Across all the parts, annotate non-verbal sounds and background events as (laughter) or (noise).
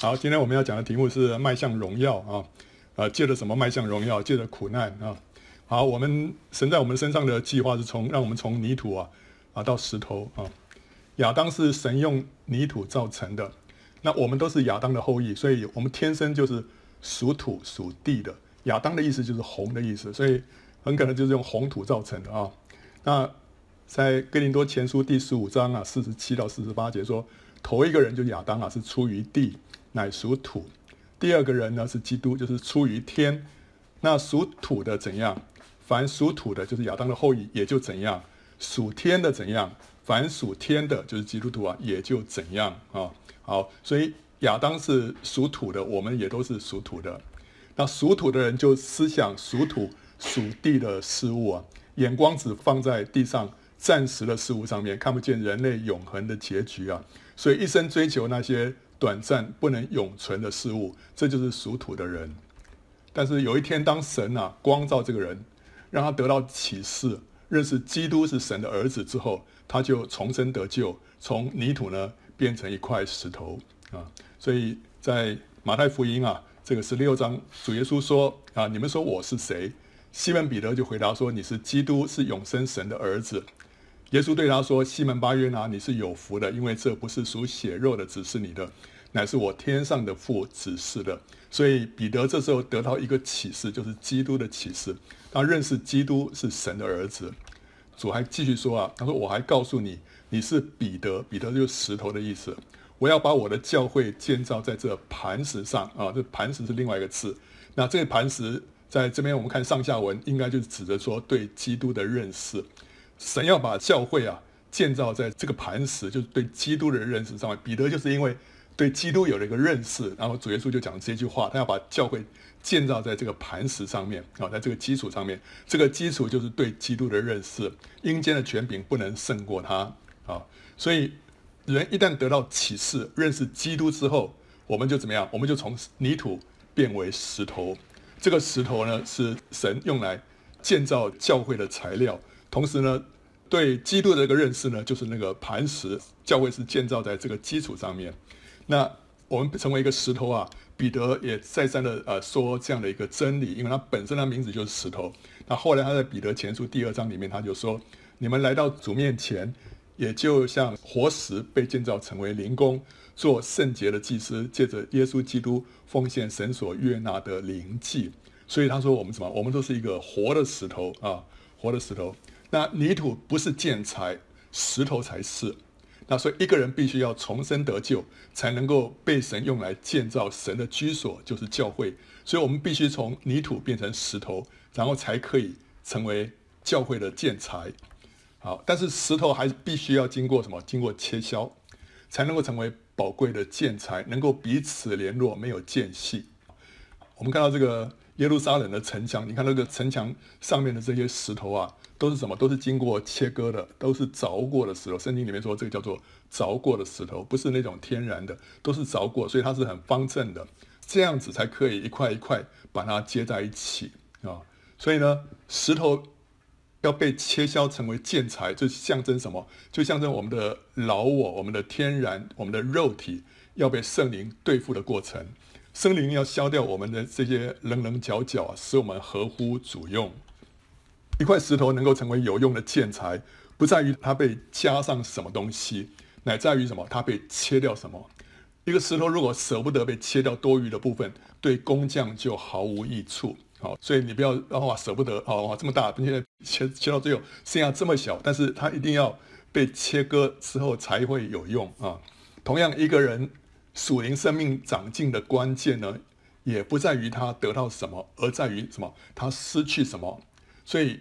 好，今天我们要讲的题目是迈向荣耀啊，呃，借着什么迈向荣耀？借着苦难啊。好，我们神在我们身上的计划是从让我们从泥土啊啊到石头啊。亚当是神用泥土造成的，那我们都是亚当的后裔，所以我们天生就是属土属地的。亚当的意思就是红的意思，所以很可能就是用红土造成的啊。那在哥林多前书第十五章啊四十七到四十八节说，头一个人就亚当啊，是出于地。乃属土，第二个人呢是基督，就是出于天。那属土的怎样？凡属土的，就是亚当的后裔，也就怎样；属天的怎样？凡属天的，就是基督徒啊，也就怎样啊。好，所以亚当是属土的，我们也都是属土的。那属土的人就思想属土、属地的事物啊，眼光只放在地上暂时的事物上面，看不见人类永恒的结局啊。所以一生追求那些。短暂不能永存的事物，这就是属土的人。但是有一天，当神啊光照这个人，让他得到启示，认识基督是神的儿子之后，他就重生得救，从泥土呢变成一块石头啊。所以在马太福音啊这个十六章，主耶稣说啊：“你们说我是谁？”西门彼得就回答说：“你是基督，是永生神的儿子。”耶稣对他说：“西门巴约拿，你是有福的，因为这不是属血肉的指示你的，乃是我天上的父指示的。”所以彼得这时候得到一个启示，就是基督的启示。他认识基督是神的儿子。主还继续说啊：“他说我还告诉你，你是彼得，彼得就是石头的意思。我要把我的教会建造在这磐石上啊。这磐石是另外一个字。那这个磐石在这边我们看上下文，应该就是指着说对基督的认识。”神要把教会啊建造在这个磐石，就是对基督的认识上面。彼得就是因为对基督有了一个认识，然后主耶稣就讲这句话，他要把教会建造在这个磐石上面啊，在这个基础上面。这个基础就是对基督的认识，阴间的权柄不能胜过他啊。所以人一旦得到启示，认识基督之后，我们就怎么样？我们就从泥土变为石头。这个石头呢，是神用来建造教会的材料。同时呢，对基督的这个认识呢，就是那个磐石，教会是建造在这个基础上面。那我们成为一个石头啊，彼得也再三的呃说这样的一个真理，因为他本身的名字就是石头。那后来他在彼得前书第二章里面，他就说：你们来到主面前，也就像活石被建造成为灵宫，做圣洁的祭司，借着耶稣基督奉献神所悦纳的灵祭。所以他说我们什么？我们都是一个活的石头啊，活的石头。那泥土不是建材，石头才是。那所以一个人必须要重生得救，才能够被神用来建造神的居所，就是教会。所以我们必须从泥土变成石头，然后才可以成为教会的建材。好，但是石头还必须要经过什么？经过切削，才能够成为宝贵的建材，能够彼此联络，没有间隙。我们看到这个耶路撒冷的城墙，你看那个城墙上面的这些石头啊。都是什么？都是经过切割的，都是凿过的石头。圣经里面说这个叫做凿过的石头，不是那种天然的，都是凿过，所以它是很方正的，这样子才可以一块一块把它接在一起啊。所以呢，石头要被切削成为建材，就象征什么？就象征我们的老我，我们的天然，我们的肉体要被圣灵对付的过程。圣灵要消掉我们的这些棱棱角角，使我们合乎主用。一块石头能够成为有用的建材，不在于它被加上什么东西，乃在于什么？它被切掉什么？一个石头如果舍不得被切掉多余的部分，对工匠就毫无益处。好，所以你不要哇舍不得哦，哇这么大，并且切切到最后剩下这么小，但是它一定要被切割之后才会有用啊。同样，一个人属灵生命长进的关键呢，也不在于他得到什么，而在于什么？他失去什么？所以。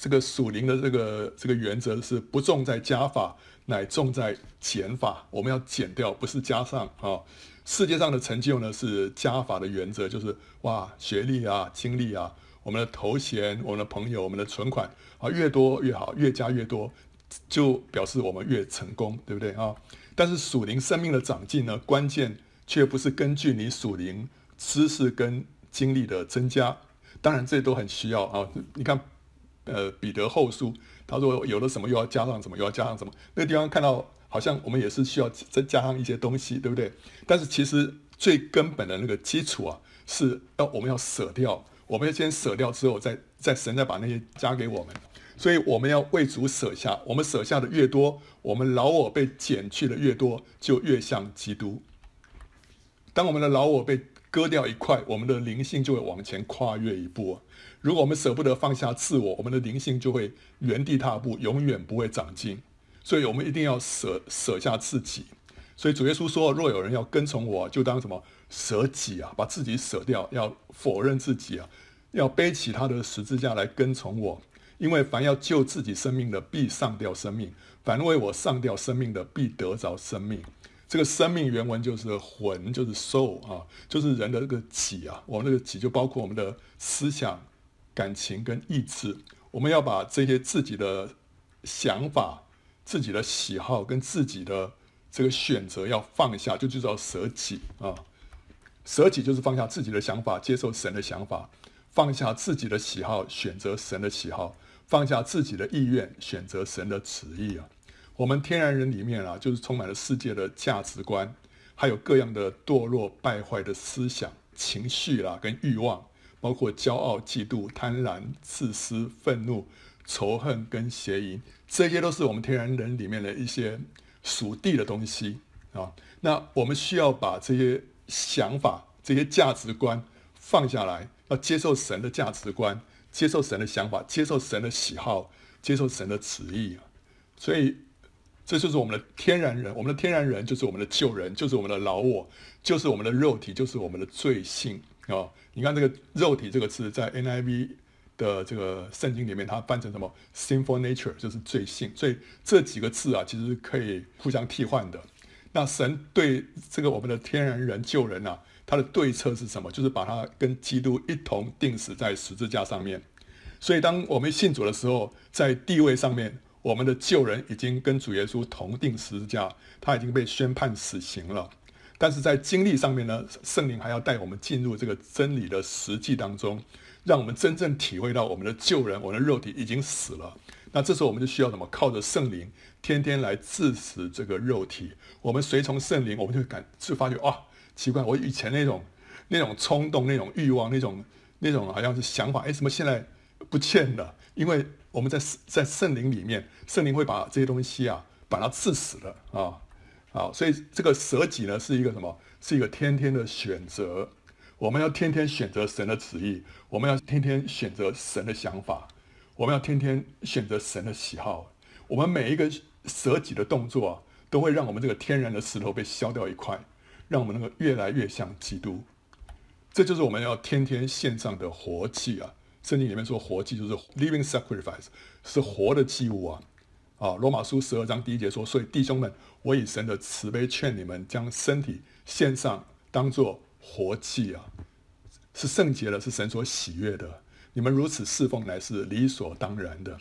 这个属灵的这个这个原则是不重在加法，乃重在减法。我们要减掉，不是加上啊。世界上的成就呢是加法的原则，就是哇，学历啊、经历啊、我们的头衔、我们的朋友、我们的存款啊，越多越好，越加越多，就表示我们越成功，对不对啊？但是属灵生命的长进呢，关键却不是根据你属灵知识跟经历的增加，当然这都很需要啊。你看。呃，彼得后书，他说有了什么又要加上什么，又要加上什么。那个地方看到好像我们也是需要再加上一些东西，对不对？但是其实最根本的那个基础啊，是要我们要舍掉，我们要先舍掉之后，再再神再把那些加给我们。所以我们要为主舍下，我们舍下的越多，我们老我被减去的越多，就越像基督。当我们的老我被割掉一块，我们的灵性就会往前跨越一步。如果我们舍不得放下自我，我们的灵性就会原地踏步，永远不会长进。所以我们一定要舍舍下自己。所以主耶稣说：“若有人要跟从我，就当什么舍己啊，把自己舍掉，要否认自己啊，要背起他的十字架来跟从我。”因为凡要救自己生命的，必丧掉生命；凡为我丧掉生命的，必得着生命。这个生命原文就是魂，就是 soul 啊，就是人的这个己啊。我们这个己就包括我们的思想、感情跟意志。我们要把这些自己的想法、自己的喜好跟自己的这个选择要放下，就就叫舍己啊。舍己就是放下自己的想法，接受神的想法；放下自己的喜好，选择神的喜好。放下自己的意愿，选择神的旨意啊！我们天然人里面啊，就是充满了世界的价值观，还有各样的堕落败坏的思想、情绪啦，跟欲望，包括骄傲、嫉妒、贪婪、自私、愤怒、仇恨跟邪淫，这些都是我们天然人里面的一些属地的东西啊。那我们需要把这些想法、这些价值观放下来，要接受神的价值观。接受神的想法，接受神的喜好，接受神的旨意啊！所以这就是我们的天然人，我们的天然人就是我们的旧人，就是我们的老我，就是我们的肉体，就是我们的罪性啊！你看这个“肉体”这个字，在 NIV 的这个圣经里面，它翻成什么？Sinful nature，就是罪性。所以这几个字啊，其实可以互相替换的。那神对这个我们的天然人、救人啊。他的对策是什么？就是把他跟基督一同钉死在十字架上面。所以，当我们信主的时候，在地位上面，我们的旧人已经跟主耶稣同钉十字架，他已经被宣判死刑了。但是在经历上面呢，圣灵还要带我们进入这个真理的实际当中，让我们真正体会到我们的旧人，我们的肉体已经死了。那这时候我们就需要什么？靠着圣灵，天天来治死这个肉体。我们随从圣灵，我们就感就发觉啊。奇怪，我以前那种、那种冲动、那种欲望、那种、那种好像是想法，哎，怎么现在不见了？因为我们在在圣灵里面，圣灵会把这些东西啊，把它治死了啊，好，所以这个舍己呢，是一个什么？是一个天天的选择。我们要天天选择神的旨意，我们要天天选择神的想法，我们要天天选择神的喜好。我们每一个舍己的动作啊，都会让我们这个天然的石头被削掉一块。让我们那个越来越像基督，这就是我们要天天献上的活祭啊！圣经里面说活祭就是 living sacrifice，是活的祭物啊！啊，罗马书十二章第一节说：“所以弟兄们，我以神的慈悲劝你们，将身体献上，当作活祭啊，是圣洁的，是神所喜悦的。你们如此侍奉，乃是理所当然的。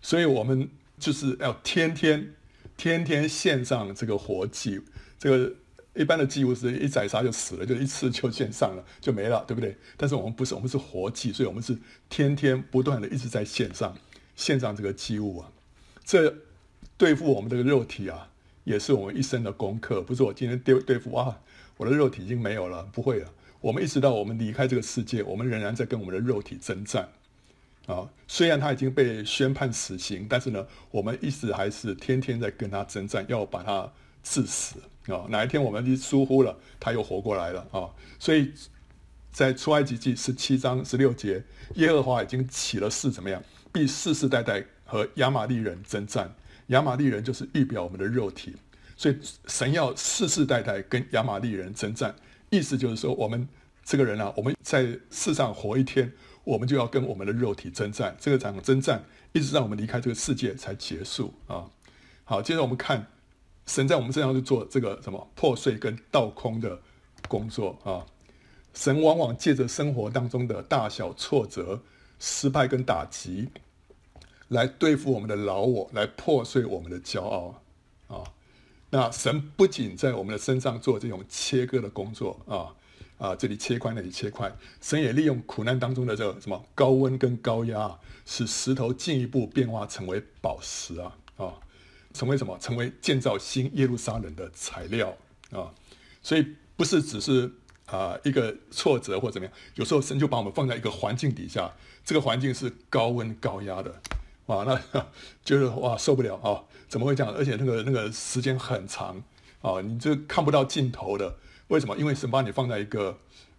所以，我们就是要天天、天天献上这个活祭，这个。”一般的祭物是一宰杀就死了，就一次就献上了，就没了，对不对？但是我们不是，我们是活祭，所以我们是天天不断的一直在献上，献上这个祭物啊。这对付我们这个肉体啊，也是我们一生的功课。不是我今天对对付啊，我的肉体已经没有了，不会了。我们一直到我们离开这个世界，我们仍然在跟我们的肉体征战啊。虽然他已经被宣判死刑，但是呢，我们一直还是天天在跟他征战，要把他治死。啊，哪一天我们一疏忽了，他又活过来了啊！所以，在出埃及记十七章十六节，耶和华已经起了誓，怎么样？必世世代代和亚玛力人征战。亚玛力人就是预表我们的肉体，所以神要世世代代跟亚玛力人征战，意思就是说，我们这个人啊，我们在世上活一天，我们就要跟我们的肉体征战。这个场征战一直让我们离开这个世界才结束啊！好，接着我们看。神在我们身上去做这个什么破碎跟倒空的工作啊！神往往借着生活当中的大小挫折、失败跟打击，来对付我们的老我，来破碎我们的骄傲啊！那神不仅在我们的身上做这种切割的工作啊啊，这里切块，那里切块，神也利用苦难当中的这个什么高温跟高压，使石头进一步变化成为宝石啊啊！成为什么？成为建造新耶路撒冷的材料啊！所以不是只是啊、一个挫折或怎么样，有时候神就把我们放在一个环境底下，这个环境是高温高压的，啊，那觉 (laughs) 得哇受不了啊、怎么会这样？而且那个那个时间很长啊、你就看不到尽头的。为什么？因为神把你放在一个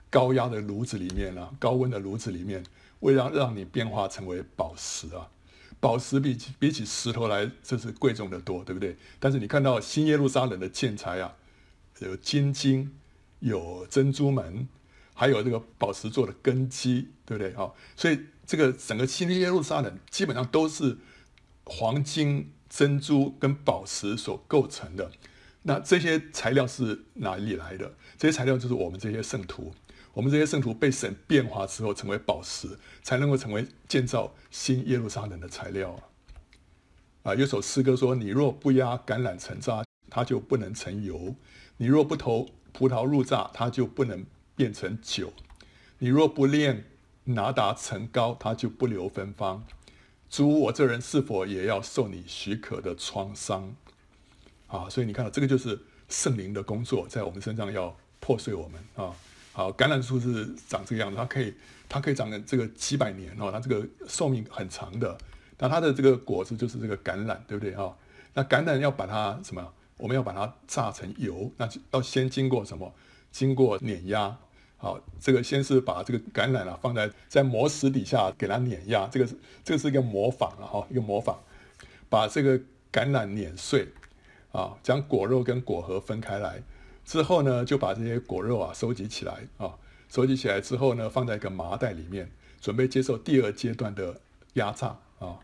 高压的炉子里面啊，高温的炉子里面，为了让让你变化成为宝石啊。宝石比起比起石头来，这是贵重的多，对不对？但是你看到新耶路撒冷的建材啊，有金晶，有珍珠门，还有这个宝石做的根基，对不对？啊，所以这个整个新耶路撒冷基本上都是黄金、珍珠跟宝石所构成的。那这些材料是哪里来的？这些材料就是我们这些圣徒。我们这些圣徒被神变化之后，成为宝石，才能够成为建造新耶路撒冷的材料啊！有首诗歌说：“你若不压橄榄成渣，它就不能成油；你若不投葡萄入榨，它就不能变成酒；你若不炼拿达成高，它就不留芬芳。主，我这人是否也要受你许可的创伤？”啊，所以你看到这个就是圣灵的工作，在我们身上要破碎我们啊。好，橄榄树是长这个样子，它可以，它可以长这个几百年哦，它这个寿命很长的。那它的这个果子就是这个橄榄，对不对哈？那橄榄要把它什么？我们要把它榨成油，那要先经过什么？经过碾压。好，这个先是把这个橄榄啊放在在磨石底下给它碾压，这个是这个是一个磨坊啊，哈，一个磨坊，把这个橄榄碾碎啊，将果肉跟果核分开来。之后呢，就把这些果肉啊收集起来啊，收集起来之后呢，放在一个麻袋里面，准备接受第二阶段的压榨啊。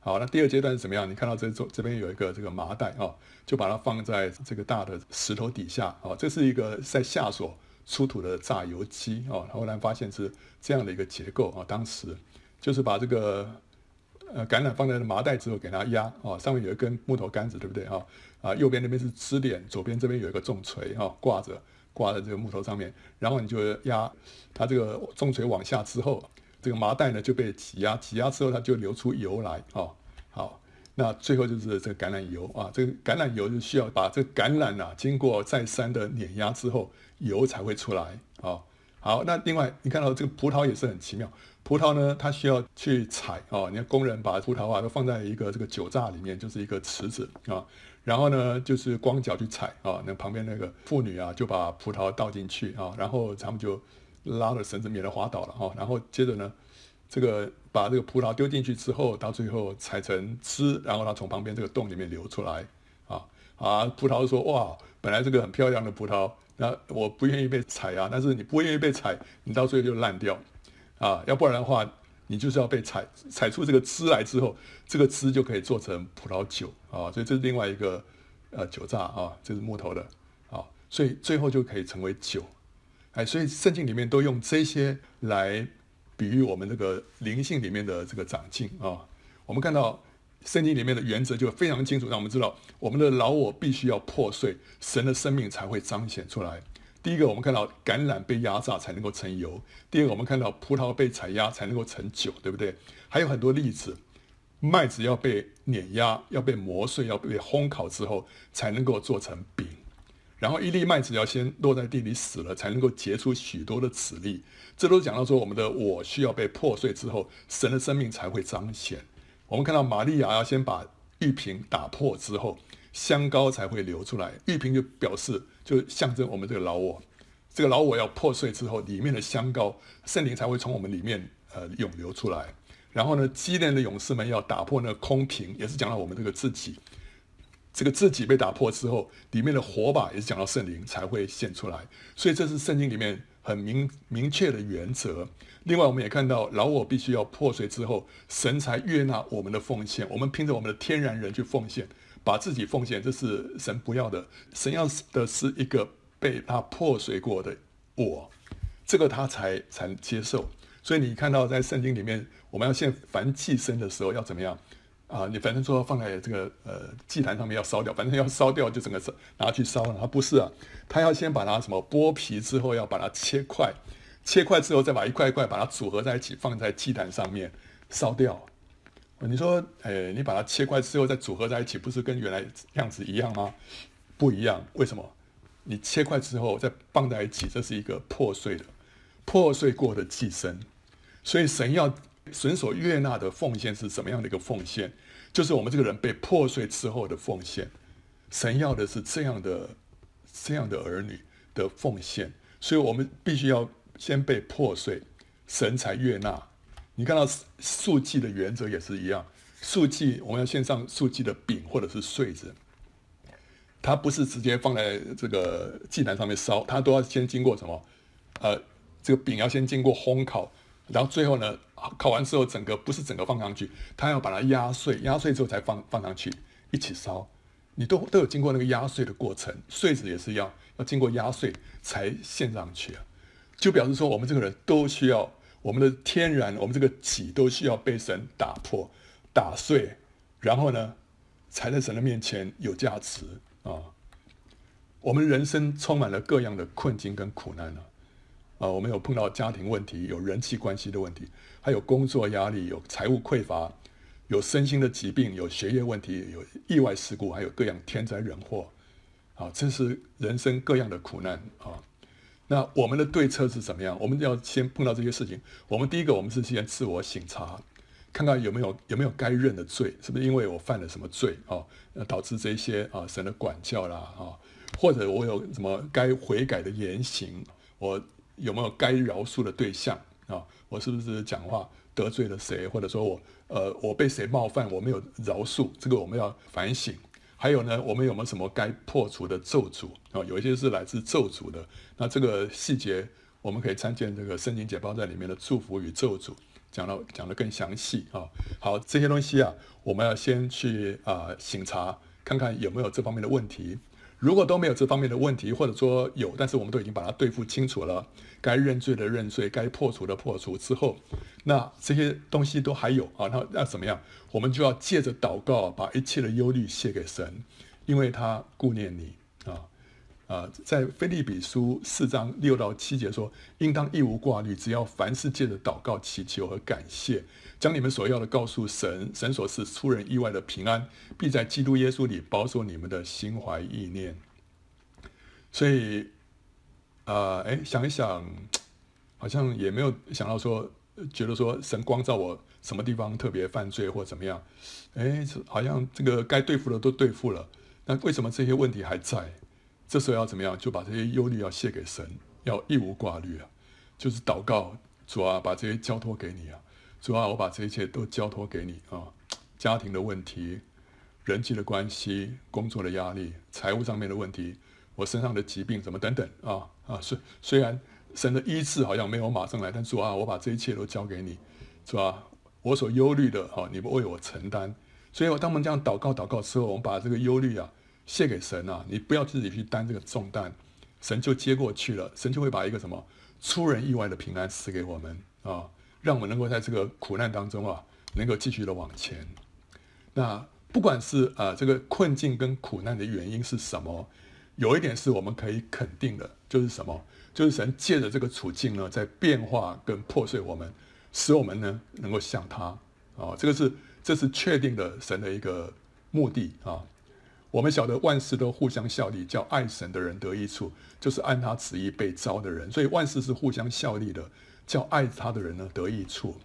好，那第二阶段是怎么样？你看到这这这边有一个这个麻袋啊，就把它放在这个大的石头底下啊。这是一个在下锁出土的榨油机啊。后来发现是这样的一个结构啊。当时就是把这个呃橄榄放在麻袋之后给它压啊，上面有一根木头杆子，对不对啊？啊，右边那边是支点，左边这边有一个重锤哈，挂着挂在这个木头上面，然后你就压它这个重锤往下之后，这个麻袋呢就被挤压，挤压之后它就流出油来啊。好，那最后就是这个橄榄油啊，这个橄榄油就需要把这个橄榄啊经过再三的碾压之后，油才会出来啊。好，那另外你看到这个葡萄也是很奇妙，葡萄呢它需要去采啊，你看工人把葡萄啊都放在一个这个酒榨里面，就是一个池子啊。然后呢，就是光脚去踩啊，那旁边那个妇女啊，就把葡萄倒进去啊，然后他们就拉了绳子，免得滑倒了哈。然后接着呢，这个把这个葡萄丢进去之后，到最后采成汁，然后它从旁边这个洞里面流出来啊啊，葡萄说哇，本来这个很漂亮的葡萄，那我不愿意被踩啊，但是你不愿意被踩，你到最后就烂掉啊，要不然的话。你就是要被踩，踩出这个汁来之后，这个汁就可以做成葡萄酒啊，所以这是另外一个呃酒榨啊，这是木头的啊，所以最后就可以成为酒，哎，所以圣经里面都用这些来比喻我们这个灵性里面的这个长进啊。我们看到圣经里面的原则就非常清楚，让我们知道我们的老我必须要破碎，神的生命才会彰显出来。第一个，我们看到橄榄被压榨才能够成油；第二个，我们看到葡萄被采压才能够成酒，对不对？还有很多例子，麦子要被碾压、要被磨碎、要被烘烤之后才能够做成饼。然后一粒麦子要先落在地里死了，才能够结出许多的籽粒。这都讲到说，我们的我需要被破碎之后，神的生命才会彰显。我们看到玛利亚要先把玉瓶打破之后。香膏才会流出来，玉瓶就表示，就象征我们这个老我，这个老我要破碎之后，里面的香膏圣灵才会从我们里面呃涌流出来。然后呢，基甸的勇士们要打破那个空瓶，也是讲到我们这个自己，这个自己被打破之后，里面的火把也是讲到圣灵才会现出来。所以这是圣经里面很明明确的原则。另外，我们也看到老我必须要破碎之后，神才悦纳我们的奉献。我们凭着我们的天然人去奉献。把自己奉献，这是神不要的。神要的是一个被他破碎过的我，这个他才才接受。所以你看到在圣经里面，我们要献凡祭牲的时候要怎么样啊？你反正说放在这个呃祭坛上面要烧掉，反正要烧掉就整个拿去烧了。他不是啊，他要先把它什么剥皮之后要把它切块，切块之后再把一块一块把它组合在一起放在祭坛上面烧掉。你说，诶，你把它切块之后再组合在一起，不是跟原来样子一样吗？不一样，为什么？你切块之后再放在一起，这是一个破碎的、破碎过的寄生。所以神要神所悦纳的奉献是什么样的一个奉献？就是我们这个人被破碎之后的奉献。神要的是这样的、这样的儿女的奉献。所以我们必须要先被破碎，神才悦纳。你看到素祭的原则也是一样，素祭我们要献上素祭的饼或者是穗子。它不是直接放在这个祭坛上面烧，它都要先经过什么？呃，这个饼要先经过烘烤，然后最后呢，烤完之后，整个不是整个放上去，它要把它压碎，压碎之后才放放上去一起烧。你都都有经过那个压碎的过程，穗子也是一样，要经过压碎才献上去啊。就表示说，我们这个人都需要我们的天然，我们这个己都需要被神打破、打碎，然后呢，才在神的面前有价值。啊，我们人生充满了各样的困境跟苦难呢。啊，我们有碰到家庭问题，有人际关系的问题，还有工作压力，有财务匮乏，有身心的疾病，有学业问题，有意外事故，还有各样天灾人祸。啊，这是人生各样的苦难啊。那我们的对策是怎么样？我们要先碰到这些事情，我们第一个，我们是先自我省察。看看有没有有没有该认的罪，是不是因为我犯了什么罪啊？导致这些啊神的管教啦啊，或者我有什么该悔改的言行，我有没有该饶恕的对象啊？我是不是讲话得罪了谁，或者说我呃我被谁冒犯，我没有饶恕，这个我们要反省。还有呢，我们有没有什么该破除的咒诅啊？有一些是来自咒诅的，那这个细节我们可以参见这个圣经解包在里面的祝福与咒诅。讲到讲得更详细啊，好，这些东西啊，我们要先去啊醒查，看看有没有这方面的问题。如果都没有这方面的问题，或者说有，但是我们都已经把它对付清楚了，该认罪的认罪，该破除的破除之后，那这些东西都还有啊，那那怎么样？我们就要借着祷告，把一切的忧虑卸给神，因为他顾念你啊。啊，在腓立比书四章六到七节说，应当一无挂虑，只要凡事借着祷告、祈求和感谢，将你们所要的告诉神，神所赐出人意外的平安，必在基督耶稣里保守你们的心怀意念。所以，啊，哎，想一想，好像也没有想到说，觉得说神光照我什么地方特别犯罪或怎么样，哎，好像这个该对付的都对付了，那为什么这些问题还在？这时候要怎么样？就把这些忧虑要卸给神，要一无挂虑啊，就是祷告主啊，把这些交托给你啊，主啊，我把这一切都交托给你啊。家庭的问题、人际的关系、工作的压力、财务上面的问题，我身上的疾病什么等等啊啊，虽虽然神的医治好像没有马上来，但主啊，我把这一切都交给你，主啊，我所忧虑的啊，你们为我承担。所以，我当我们这样祷告祷告之后，我们把这个忧虑啊。献给神啊！你不要自己去担这个重担，神就接过去了。神就会把一个什么出人意外的平安赐给我们啊，让我们能够在这个苦难当中啊，能够继续的往前。那不管是啊、这个困境跟苦难的原因是什么，有一点是我们可以肯定的，就是什么？就是神借着这个处境呢，在变化跟破碎我们，使我们呢能够像他啊。这个是这是确定的神的一个目的啊。我们晓得万事都互相效力，叫爱神的人得益处，就是按他旨意被召的人。所以万事是互相效力的，叫爱他的人呢得益处。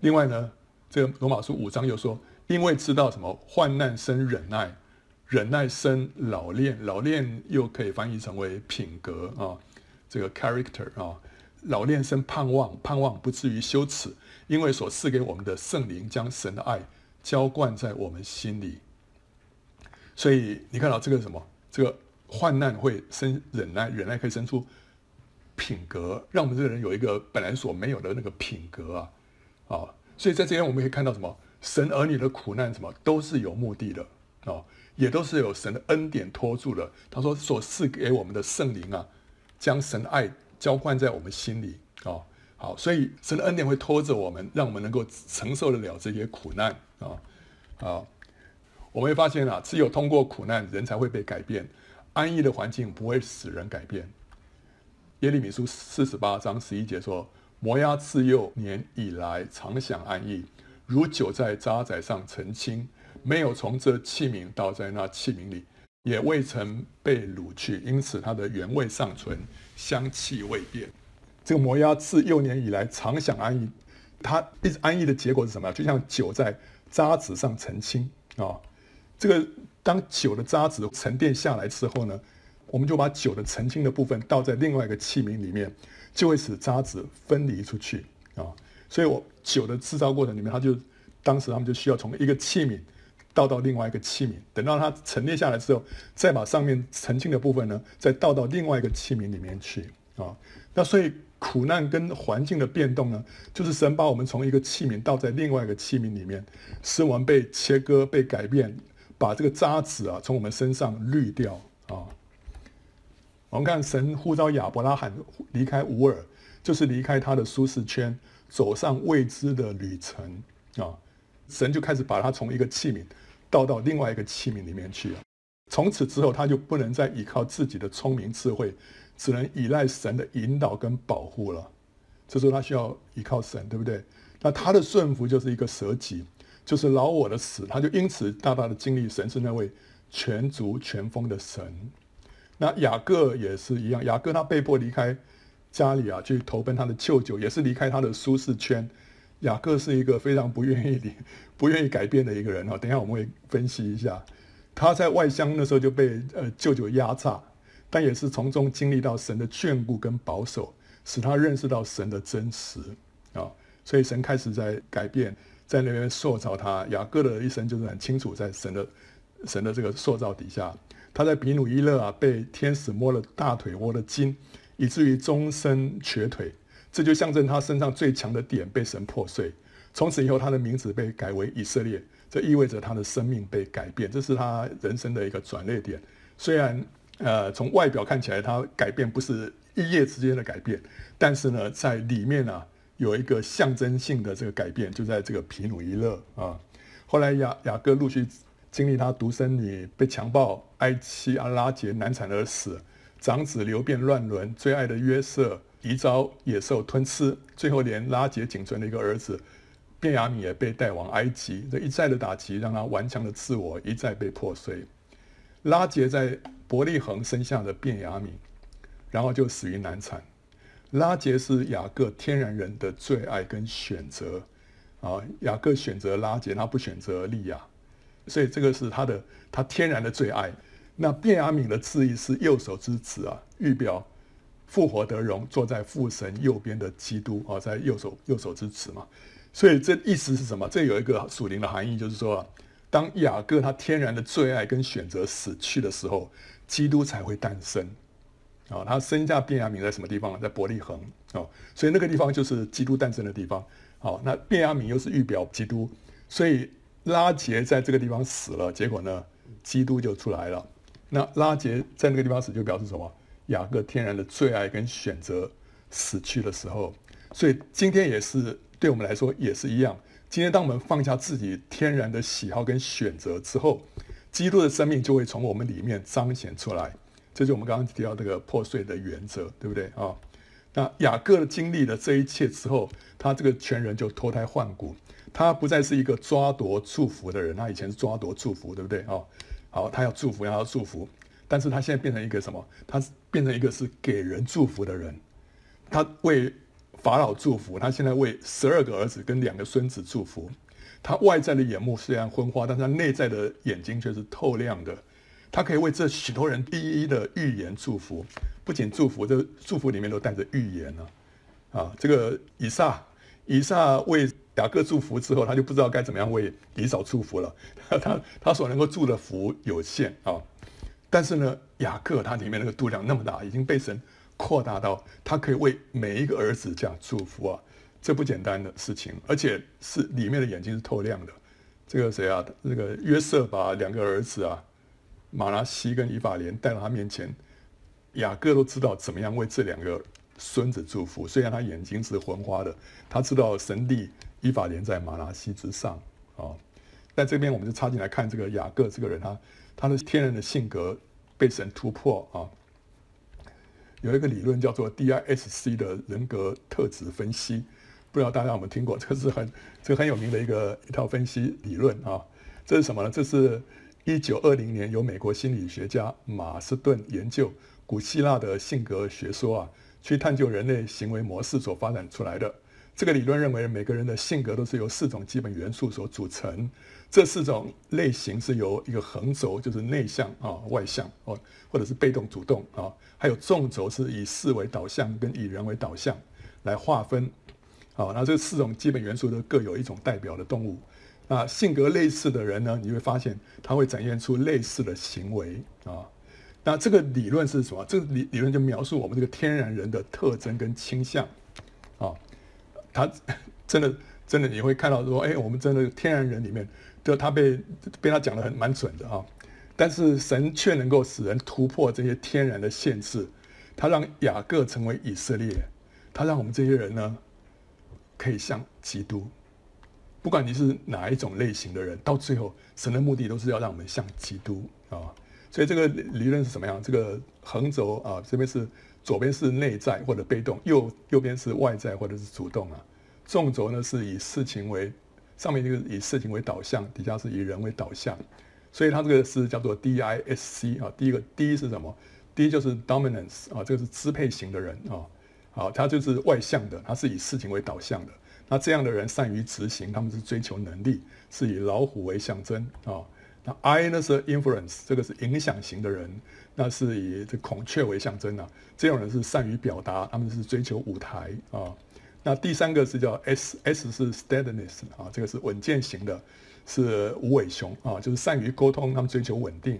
另外呢，这个罗马书五章又说，因为知道什么，患难生忍耐，忍耐生老练，老练又可以翻译成为品格啊，这个 character 啊，老练生盼望，盼望不至于羞耻，因为所赐给我们的圣灵将神的爱浇灌在我们心里。所以你看到这个什么？这个患难会生忍耐，忍耐可以生出品格，让我们这个人有一个本来所没有的那个品格啊啊！所以在这边我们可以看到什么？神儿女的苦难什么都是有目的的啊，也都是有神的恩典托住的。他说所赐给我们的圣灵啊，将神爱浇灌在我们心里啊。好，所以神的恩典会托着我们，让我们能够承受得了这些苦难啊啊。我们会发现啊，只有通过苦难，人才会被改变。安逸的环境不会使人改变。耶利米书四十八章十一节说：“摩押自幼年以来，常享安逸，如酒在渣滓上澄清，没有从这器皿倒在那器皿里。也未曾被掳去，因此它的原味尚存，香气未变。这个摩押自幼年以来常享安逸，它一直安逸的结果是什么？就像酒在渣滓上澄清啊、哦。这个当酒的渣滓沉淀下来之后呢，我们就把酒的澄清的部分倒在另外一个器皿里面，就会使渣滓分离出去啊、所以，我酒的制造过程里面，它就当时他们就需要从一个器皿倒到另外一个器皿，等到它沉淀下来之后，再把上面澄清的部分呢，再倒到另外一个器皿里面去啊、那所以。苦难跟环境的变动呢，就是神把我们从一个器皿倒在另外一个器皿里面，使我们被切割、被改变，把这个渣滓啊从我们身上滤掉啊。我们看神呼召亚伯拉罕离开乌尔，就是离开他的舒适圈，走上未知的旅程啊。神就开始把他从一个器皿倒到另外一个器皿里面去了。从此之后，他就不能再依靠自己的聪明智慧。只能依赖神的引导跟保护了，这时候他需要依靠神，对不对？那他的顺服就是一个舍己，就是老我的死，他就因此大大的经历神是那位全足全丰的神。那雅各也是一样，雅各他被迫离开家里啊，去投奔他的舅舅，也是离开他的舒适圈。雅各是一个非常不愿意、(laughs) 不愿意改变的一个人啊。等一下我们会分析一下，他在外乡那时候就被呃舅舅压榨。但也是从中经历到神的眷顾跟保守，使他认识到神的真实啊，所以神开始在改变，在那边塑造他。雅各的一生就是很清楚，在神的神的这个塑造底下，他在比努伊勒啊被天使摸了大腿窝的筋，以至于终身瘸腿，这就象征他身上最强的点被神破碎。从此以后，他的名字被改为以色列，这意味着他的生命被改变，这是他人生的一个转捩点。虽然。呃，从外表看起来，他改变不是一夜之间的改变，但是呢，在里面呢、啊，有一个象征性的这个改变，就在这个毗努伊勒啊。后来雅雅各陆续经历他独生女被强暴，哀妻阿拉结难产而死，长子流便乱伦，最爱的约瑟疑遭野兽吞吃，最后连拉结仅存的一个儿子便雅悯也被带往埃及。这一再的打击，让他顽强的自我一再被破碎。拉杰在。伯利恒生下的便雅悯，然后就死于难产。拉杰是雅各天然人的最爱跟选择啊，雅各选择拉杰，他不选择利亚，所以这个是他的他天然的最爱。那便雅敏的字意是右手之子啊，预表复活得荣，坐在父神右边的基督啊，在右手右手之子嘛。所以这意思是什么？这有一个属灵的含义，就是说，当雅各他天然的最爱跟选择死去的时候。基督才会诞生，啊、他生下便雅敏在什么地方？在伯利恒，啊，所以那个地方就是基督诞生的地方。好、那便雅敏又是预表基督，所以拉杰在这个地方死了，结果呢，基督就出来了。那拉杰在那个地方死，就表示什么？雅各天然的最爱跟选择死去的时候，所以今天也是对我们来说也是一样。今天当我们放下自己天然的喜好跟选择之后，基督的生命就会从我们里面彰显出来，这就是我们刚刚提到这个破碎的原则，对不对啊？那雅各经历了这一切之后，他这个全人就脱胎换骨，他不再是一个抓夺祝福的人，他以前是抓夺祝福，对不对哦？好，他要祝福，要祝福，但是他现在变成一个什么？他变成一个是给人祝福的人，他为法老祝福，他现在为十二个儿子跟两个孙子祝福。他外在的眼目虽然昏花，但是他内在的眼睛却是透亮的。他可以为这许多人一一的预言祝福，不仅祝福，这祝福里面都带着预言呢。啊，这个以撒，以撒为雅各祝福之后，他就不知道该怎么样为以扫祝福了。(laughs) 他他所能够祝的福有限啊。但是呢，雅各他里面那个度量那么大，已经被神扩大到他可以为每一个儿子这样祝福啊。这不简单的事情，而且是里面的眼睛是透亮的。这个谁啊？这个约瑟把两个儿子啊，马拿西跟以法莲带到他面前，雅各都知道怎么样为这两个孙子祝福。虽然他眼睛是昏花的，他知道神力依法连在马拿西之上啊。在这边我们就插进来看这个雅各这个人，他他的天然的性格被神突破啊。有一个理论叫做 DISC 的人格特质分析。不知道大家有没有听过？这个是很这个很有名的一个一套分析理论啊。这是什么呢？这是一九二零年由美国心理学家马斯顿研究古希腊的性格学说啊，去探究人类行为模式所发展出来的。这个理论认为，每个人的性格都是由四种基本元素所组成。这四种类型是由一个横轴，就是内向啊、外向哦，或者是被动、主动啊，还有纵轴是以事为导向跟以人为导向来划分。好，那这四种基本元素都各有一种代表的动物。那性格类似的人呢，你会发现他会展现出类似的行为啊。那这个理论是什么？这个理理论就描述我们这个天然人的特征跟倾向啊。他真 (laughs) 的真的，你会看到说，哎，我们真的天然人里面，就他被被他讲的很蛮准的啊。但是神却能够使人突破这些天然的限制，他让雅各成为以色列，他让我们这些人呢，可以像基督。不管你是哪一种类型的人，到最后神的目的都是要让我们像基督啊。所以这个理论是什么样？这个横轴啊，这边是。左边是内在或者被动，右右边是外在或者是主动啊。纵轴呢是以事情为上面这个以事情为导向，底下是以人为导向，所以它这个是叫做 DISC 啊。第一个 D 是什么？D 就是 dominance 啊，这个是支配型的人啊。好，他就是外向的，他是以事情为导向的。那这样的人善于执行，他们是追求能力，是以老虎为象征啊。那 I 呢是 influence，这个是影响型的人。那是以这孔雀为象征啊，这种人是善于表达，他们是追求舞台啊。那第三个是叫 S，S 是 steadiness 啊，这个是稳健型的，是无尾熊啊，就是善于沟通，他们追求稳定。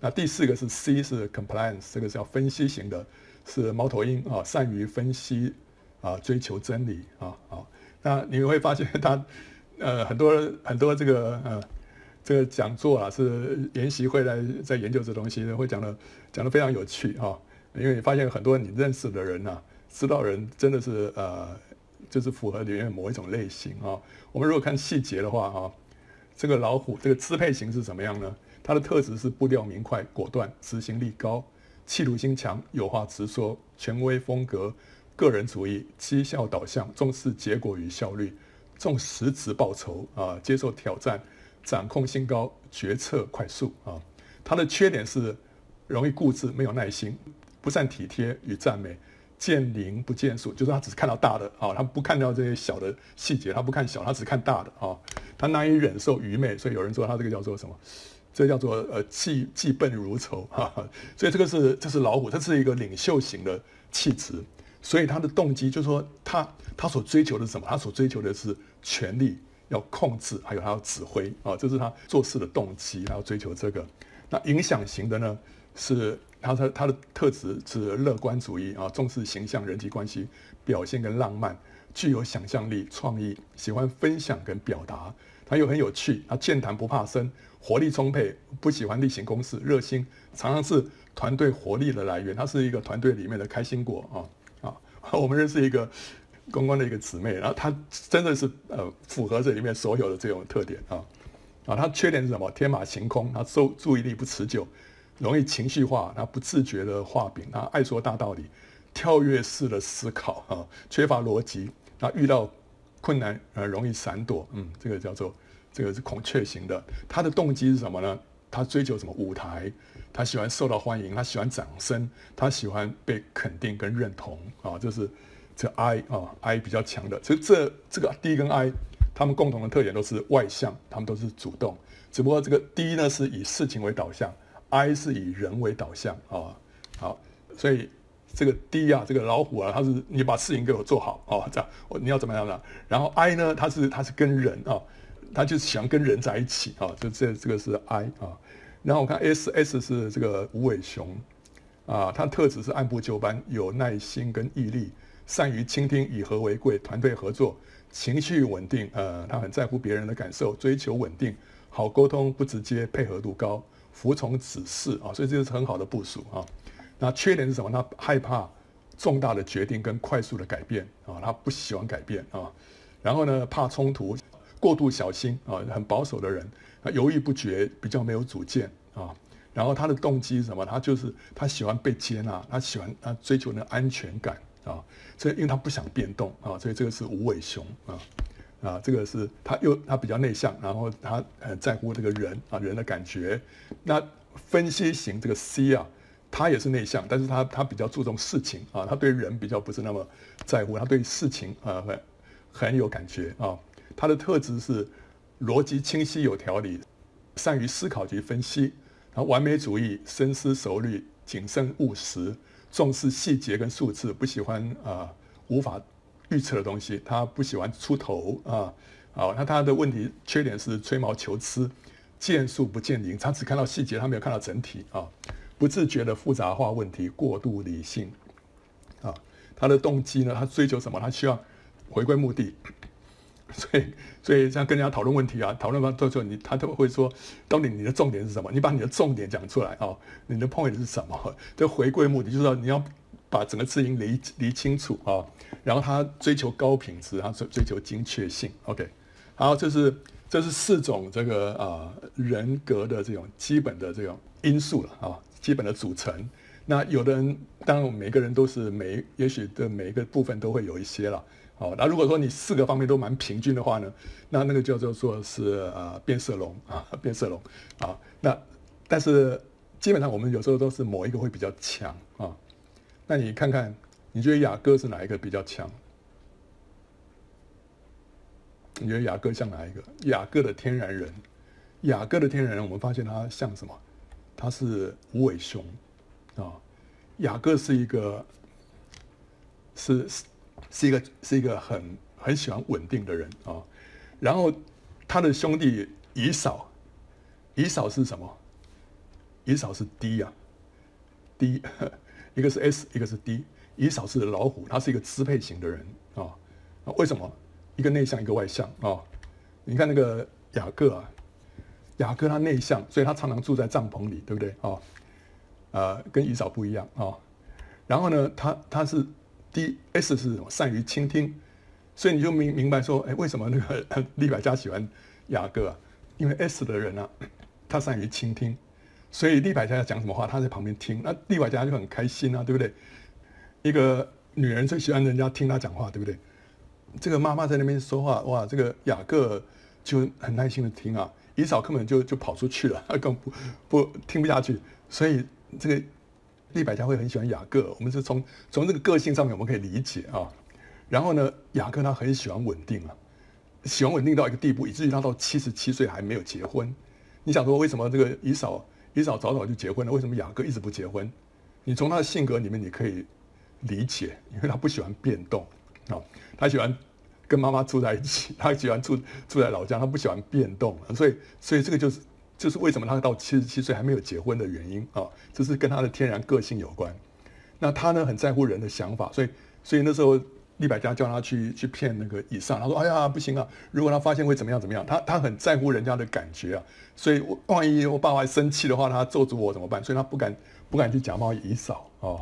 那第四个是 C 是 compliance，这个是要分析型的，是猫头鹰啊，善于分析啊，追求真理啊啊。那你会发现他呃很多很多这个呃。这个讲座啊，是研习会来在研究这东西，会讲的讲的非常有趣哈。因为你发现很多你认识的人呐、啊，知道人真的是呃，就是符合里面某一种类型啊。我们如果看细节的话啊，这个老虎这个支配型是怎么样呢？它的特质是步调明快、果断、执行力高、企图心强、有话直说、权威风格、个人主义、绩效导向、重视结果与效率、重实质报酬啊，接受挑战。掌控性高，决策快速啊。他的缺点是容易固执，没有耐心，不善体贴与赞美，见灵不见树，就是他只看到大的啊，他不看到这些小的细节，他不看小，他只看大的啊。他难以忍受愚昧，所以有人说他这个叫做什么？这叫做呃，既既笨如仇哈。所以这个是这是老虎，他是一个领袖型的气质，所以他的动机就是说他他所追求的什么？他所追求的是权力。要控制，还有他要指挥啊，这是他做事的动机，他要追求这个。那影响型的呢，是他他他的特质是乐观主义啊，重视形象、人际关系、表现跟浪漫，具有想象力、创意，喜欢分享跟表达。他又很有趣，他健谈不怕生，活力充沛，不喜欢例行公事，热心，常常是团队活力的来源。他是一个团队里面的开心果啊啊！(laughs) 我们认识一个。公关的一个姊妹，然后她真的是呃符合这里面所有的这种特点啊啊，她缺点是什么？天马行空，她注注意力不持久，容易情绪化，她不自觉的画饼，她爱说大道理，跳跃式的思考啊，缺乏逻辑，她遇到困难呃容易闪躲，嗯，这个叫做这个是孔雀型的。她的动机是什么呢？她追求什么舞台？她喜欢受到欢迎，她喜欢掌声，她喜欢被肯定跟认同啊，就是。这 I 啊，I 比较强的，所以这这个 D 跟 I，他们共同的特点都是外向，他们都是主动。只不过这个 D 呢是以事情为导向，I 是以人为导向啊。好，所以这个 D 啊，这个老虎啊，他是你把事情给我做好啊，这样你要怎么样呢？然后 I 呢，他是他是跟人啊，他就喜欢跟人在一起啊，就这这个是 I 啊。然后我看 S，S 是这个无尾熊啊，它特质是按部就班，有耐心跟毅力。善于倾听，以和为贵，团队合作，情绪稳定。呃，他很在乎别人的感受，追求稳定，好沟通，不直接，配合度高，服从指示啊，所以这是很好的部署啊。那缺点是什么？他害怕重大的决定跟快速的改变啊，他不喜欢改变啊。然后呢，怕冲突，过度小心啊，很保守的人，犹豫不决，比较没有主见啊。然后他的动机是什么？他就是他喜欢被接纳，他喜欢他追求那安全感。啊，所以因为他不想变动啊，所以这个是无尾熊啊。啊，这个是他又他比较内向，然后他很在乎这个人啊人的感觉。那分析型这个 C 啊，他也是内向，但是他他比较注重事情啊，他对人比较不是那么在乎，他对事情啊很很有感觉啊。他的特质是逻辑清晰有条理，善于思考及分析，然后完美主义，深思熟虑，谨慎务实，重视细节跟数字，不喜欢啊、无法预测的东西，他不喜欢出头啊。好，那他的问题缺点是吹毛求疵，见树不见林，他只看到细节，他没有看到整体啊。不自觉的复杂化问题，过度理性啊。他的动机呢？他追求什么？他需要回归目的。所以，所以像跟人家讨论问题啊，讨论完之后，你他都会说，到底你的重点是什么？你把你的重点讲出来啊，你的 point 是什么？就回归目的，就是说你要把整个字音理理清楚啊。然后他追求高品质，他追追求精确性。OK，好，这是这是四种这个啊人格的这种基本的这种因素了啊，基本的组成。那有的人，当然每个人都是每，也许的每一个部分都会有一些了。哦，那如果说你四个方面都蛮平均的话呢，那那个叫做说是啊变色龙啊变色龙啊。那但是基本上我们有时候都是某一个会比较强啊。那你看看，你觉得雅各是哪一个比较强？你觉得雅各像哪一个？雅各的天然人，雅各的天然人，我们发现他像什么？他是无尾熊啊。雅各是一个是。是一个是一个很很喜欢稳定的人啊，然后他的兄弟以扫，以扫是什么？以扫是 D 呀，D，(laughs) 一个是 S，一个是 D。以扫是老虎，他是一个支配型的人啊。为什么？一个内向，一个外向啊。你看那个雅各啊，雅各他内向，所以他常常住在帐篷里，对不对啊？呃，跟以扫不一样啊。然后呢，他他是。D S 是什么？善于倾听，所以你就明明白说，哎，为什么那个 (laughs) 利百加喜欢雅各啊？因为 S 的人啊，他善于倾听，所以利百加要讲什么话，他在旁边听，那利百加就很开心啊，对不对？一个女人最喜欢人家听她讲话，对不对？这个妈妈在那边说话，哇，这个雅各就很耐心的听啊，以扫根本就就跑出去了，他更不不听不下去，所以这个。利百加会很喜欢雅各，我们是从从这个个性上面我们可以理解啊。然后呢，雅各他很喜欢稳定啊，喜欢稳定到一个地步，以至于他到七十七岁还没有结婚。你想说为什么这个以扫以扫早早就结婚了？为什么雅各一直不结婚？你从他的性格里面你可以理解，因为他不喜欢变动啊，他喜欢跟妈妈住在一起，他喜欢住住在老家，他不喜欢变动，所以所以这个就是。就是为什么他到七十七岁还没有结婚的原因啊，这是跟他的天然个性有关。那他呢，很在乎人的想法，所以所以那时候利百加叫他去去骗那个以上，他说：“哎呀，不行啊！如果他发现会怎么样怎么样？他他很在乎人家的感觉啊，所以万一我爸爸生气的话，他咒诅我怎么办？所以他不敢不敢去假冒以嫂啊。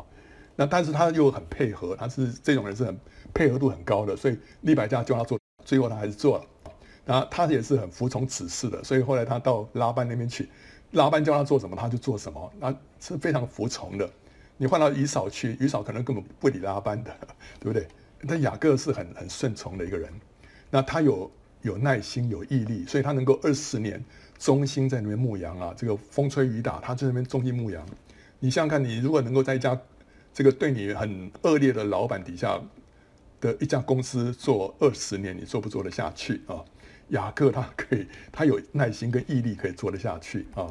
那但是他又很配合，他是这种人是很配合度很高的，所以利百加叫他做，最后他还是做了。”啊，他也是很服从指示的，所以后来他到拉班那边去，拉班叫他做什么他就做什么，那是非常服从的。你换到以扫去，以扫可能根本不理拉班的，对不对？但雅各是很很顺从的一个人，那他有有耐心有毅力，所以他能够二十年忠心在那边牧羊啊，这个风吹雨打，他在那边忠心牧羊。你想想看，你如果能够在一家这个对你很恶劣的老板底下的一家公司做二十年，你做不做得下去啊？雅各他可以，他有耐心跟毅力可以做得下去啊。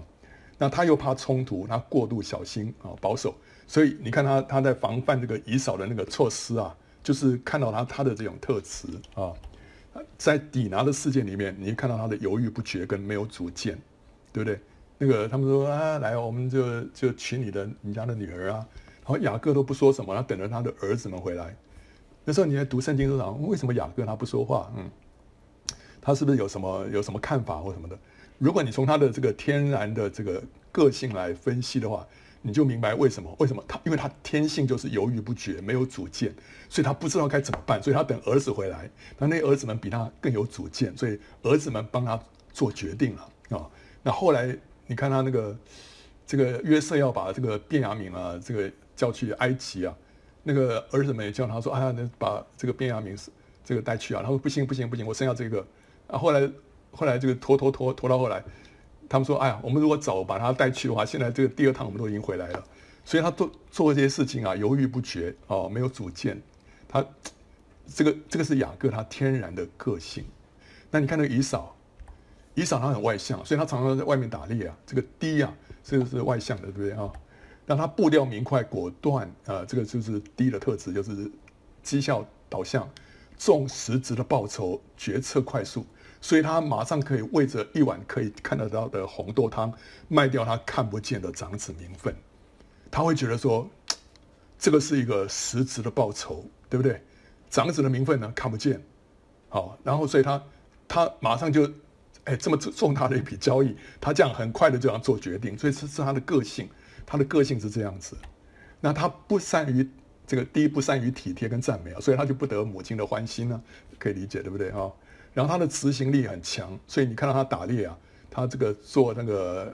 那他又怕冲突，他过度小心啊，保守。所以你看他他在防范这个以扫的那个措施啊，就是看到他他的这种特质啊。在抵拿的事件里面，你看到他的犹豫不决跟没有主见，对不对？那个他们说啊，来，我们就就娶你的你家的女儿啊。然后雅各都不说什么，他等着他的儿子们回来。那时候你在读圣经的时候，为什么雅各他不说话？嗯。他是不是有什么有什么看法或什么的？如果你从他的这个天然的这个个性来分析的话，你就明白为什么？为什么他？因为他天性就是犹豫不决，没有主见，所以他不知道该怎么办，所以他等儿子回来。那那儿子们比他更有主见，所以儿子们帮他做决定了啊、那后来你看他那个这个约瑟要把这个便雅悯啊这个叫去埃及啊，那个儿子们也叫他说：“哎呀，那把这个便雅悯这个带去啊。他说不行不行不行，我生要这个啊。后来后来这个拖拖拖拖到后来，他们说哎呀，我们如果早把他带去的话，现在这个第二趟我们都已经回来了。所以他做做这些事情啊，犹豫不决哦，没有主见。他这个这个是雅各他天然的个性。那你看那个以扫，以扫他很外向，所以他常常在外面打猎啊。这个低啊，这个是外向的，对不对啊？让他步调明快、果断，呃，这个就是低的特质，就是绩效导向、重实质的报酬、决策快速，所以他马上可以为着一碗可以看得到的红豆汤，卖掉他看不见的长子名分。他会觉得说，这个是一个实质的报酬，对不对？长子的名分呢，看不见，好，然后所以他他马上就，哎，这么重大的一笔交易，他这样很快的就要做决定，所以这是他的个性。他的个性是这样子，那他不善于这个，第一不善于体贴跟赞美啊，所以他就不得母亲的欢心呢，可以理解对不对啊？然后他的执行力很强，所以你看到他打猎啊，他这个做那个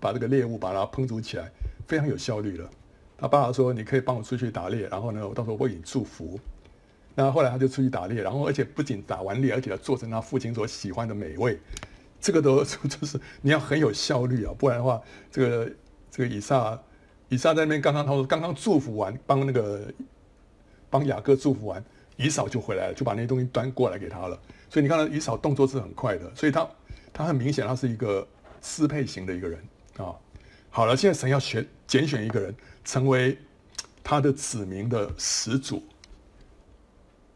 把这个猎物把它烹煮起来，非常有效率了。他爸爸说：“你可以帮我出去打猎，然后呢，我到时候为你祝福。”那后来他就出去打猎，然后而且不仅打完猎，而且要做成他父亲所喜欢的美味，这个都 (laughs) 就是你要很有效率啊，不然的话这个。这个以撒，以撒在那边刚刚他说刚刚祝福完，帮那个帮雅各祝福完，以扫就回来了，就把那些东西端过来给他了。所以你看到以扫动作是很快的，所以他他很明显他是一个支配型的一个人啊。好了，现在神要选拣选一个人成为他的子民的始祖，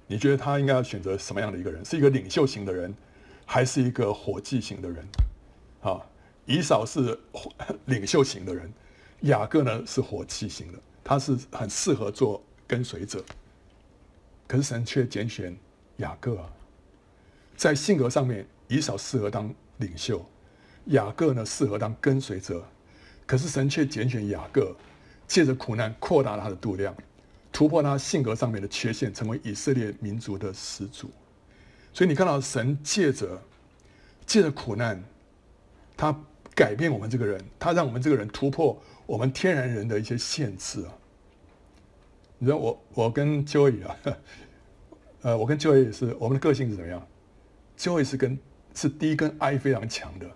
你觉得他应该要选择什么样的一个人？是一个领袖型的人，还是一个伙计型的人？啊？以扫是领袖型的人，雅各呢是伙计型的，他是很适合做跟随者。可是神却拣选雅各啊，在性格上面，以扫适合当领袖，雅各呢适合当跟随者。可是神却拣选雅各，借着苦难扩大他的度量，突破他性格上面的缺陷，成为以色列民族的始祖。所以你看到神借着借着苦难，他。改变我们这个人，他让我们这个人突破我们天然人的一些限制啊！你知道我我跟 Joey 啊，(laughs) 呃，我跟 Joey 是我们的个性是怎么样？Joey 是跟是 D 跟 I 非常强的，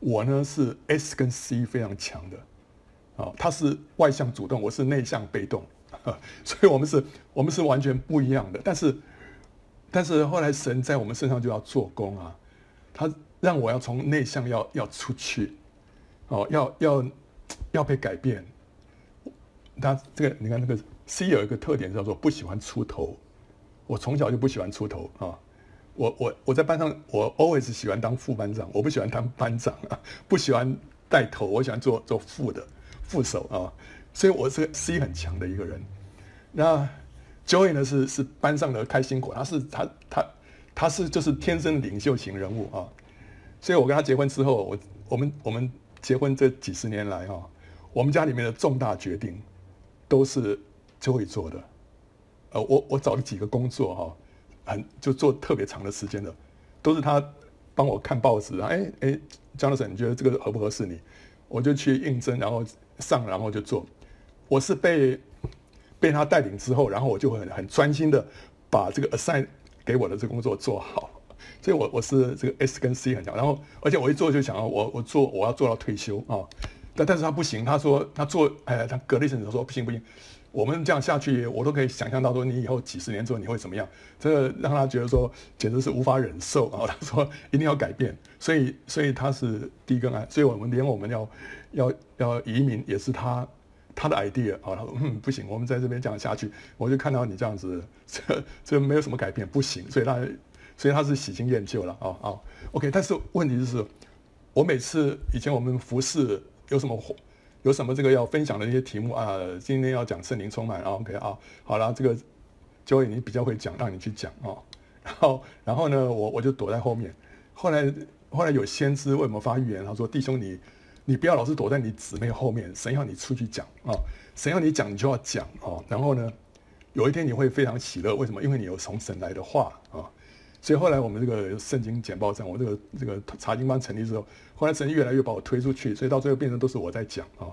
我呢是 S 跟 C 非常强的，啊，他是外向主动，我是内向被动，(laughs) 所以我们是我们是完全不一样的。但是但是后来神在我们身上就要做工啊，他。让我要从内向要要出去，哦，要要要被改变。他这个你看那个 C 有一个特点叫做不喜欢出头。我从小就不喜欢出头啊。我我我在班上我 always 喜欢当副班长，我不喜欢当班长啊，不喜欢带头，我喜欢做做副的副手啊。所以我是个 C 很强的一个人。那 Joy 呢是是班上的开心果，他是他他他是就是天生领袖型人物啊。所以我跟他结婚之后，我我们我们结婚这几十年来哈，我们家里面的重大决定都是 Joy 做的。呃，我我找了几个工作哈，很就做特别长的时间的，都是他帮我看报纸啊，哎哎姜先生你觉得这个合不合适你？我就去应征，然后上，然后就做。我是被被他带领之后，然后我就很很专心的把这个 assign 给我的这个工作做好。所以我，我是这个 S 跟 C 很强，然后而且我一做就想要我我做我要做到退休啊，但但是他不行，他说他做哎，他隔了一阵子说不行不行，我们这样下去，我都可以想象到说你以后几十年之后你会怎么样，这个让他觉得说简直是无法忍受啊，他说一定要改变，所以所以他是 D 跟 I，所以我们连我们要要要移民也是他他的 idea 啊，他说嗯不行，我们在这边这样下去，我就看到你这样子，这 (laughs) 这没有什么改变，不行，所以他。所以他是喜新厌旧了啊啊，OK。但是问题就是，我每次以前我们服侍有什么有什么这个要分享的一些题目啊，今天要讲圣灵充满啊，OK 啊，好了，这个就会你比较会讲，让你去讲啊。然后然后呢，我我就躲在后面。后来后来有先知为我们发预言，他说：“弟兄你你不要老是躲在你姊妹后面，神要你出去讲啊，神要你讲你就要讲啊。然后呢，有一天你会非常喜乐，为什么？因为你有从神来的话。”所以后来我们这个圣经简报站，我这个这个查经班成立之后，后来神越来越把我推出去，所以到最后变成都是我在讲啊。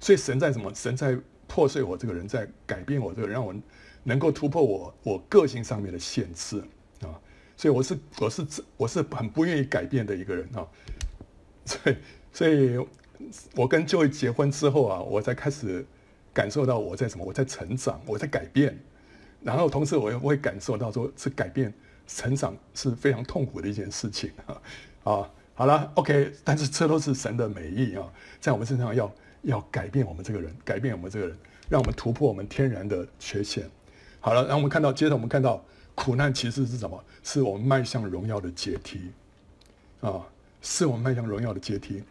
所以神在什么？神在破碎我这个人，在改变我这个人，让我能够突破我我个性上面的限制啊，所以我是我是我是很不愿意改变的一个人啊，所以所以我跟 Joy 结婚之后啊，我才开始感受到我在什么，我在成长，我在改变，然后同时我也会感受到说，是改变成长是非常痛苦的一件事情啊啊，好了，OK，但是这都是神的美意啊，在我们身上要要改变我们这个人，改变我们这个人，让我们突破我们天然的缺陷。好了，然后我们看到，接着我们看到，苦难其实是什么？是我们迈向荣耀的阶梯，啊，是我们迈向荣耀的阶梯。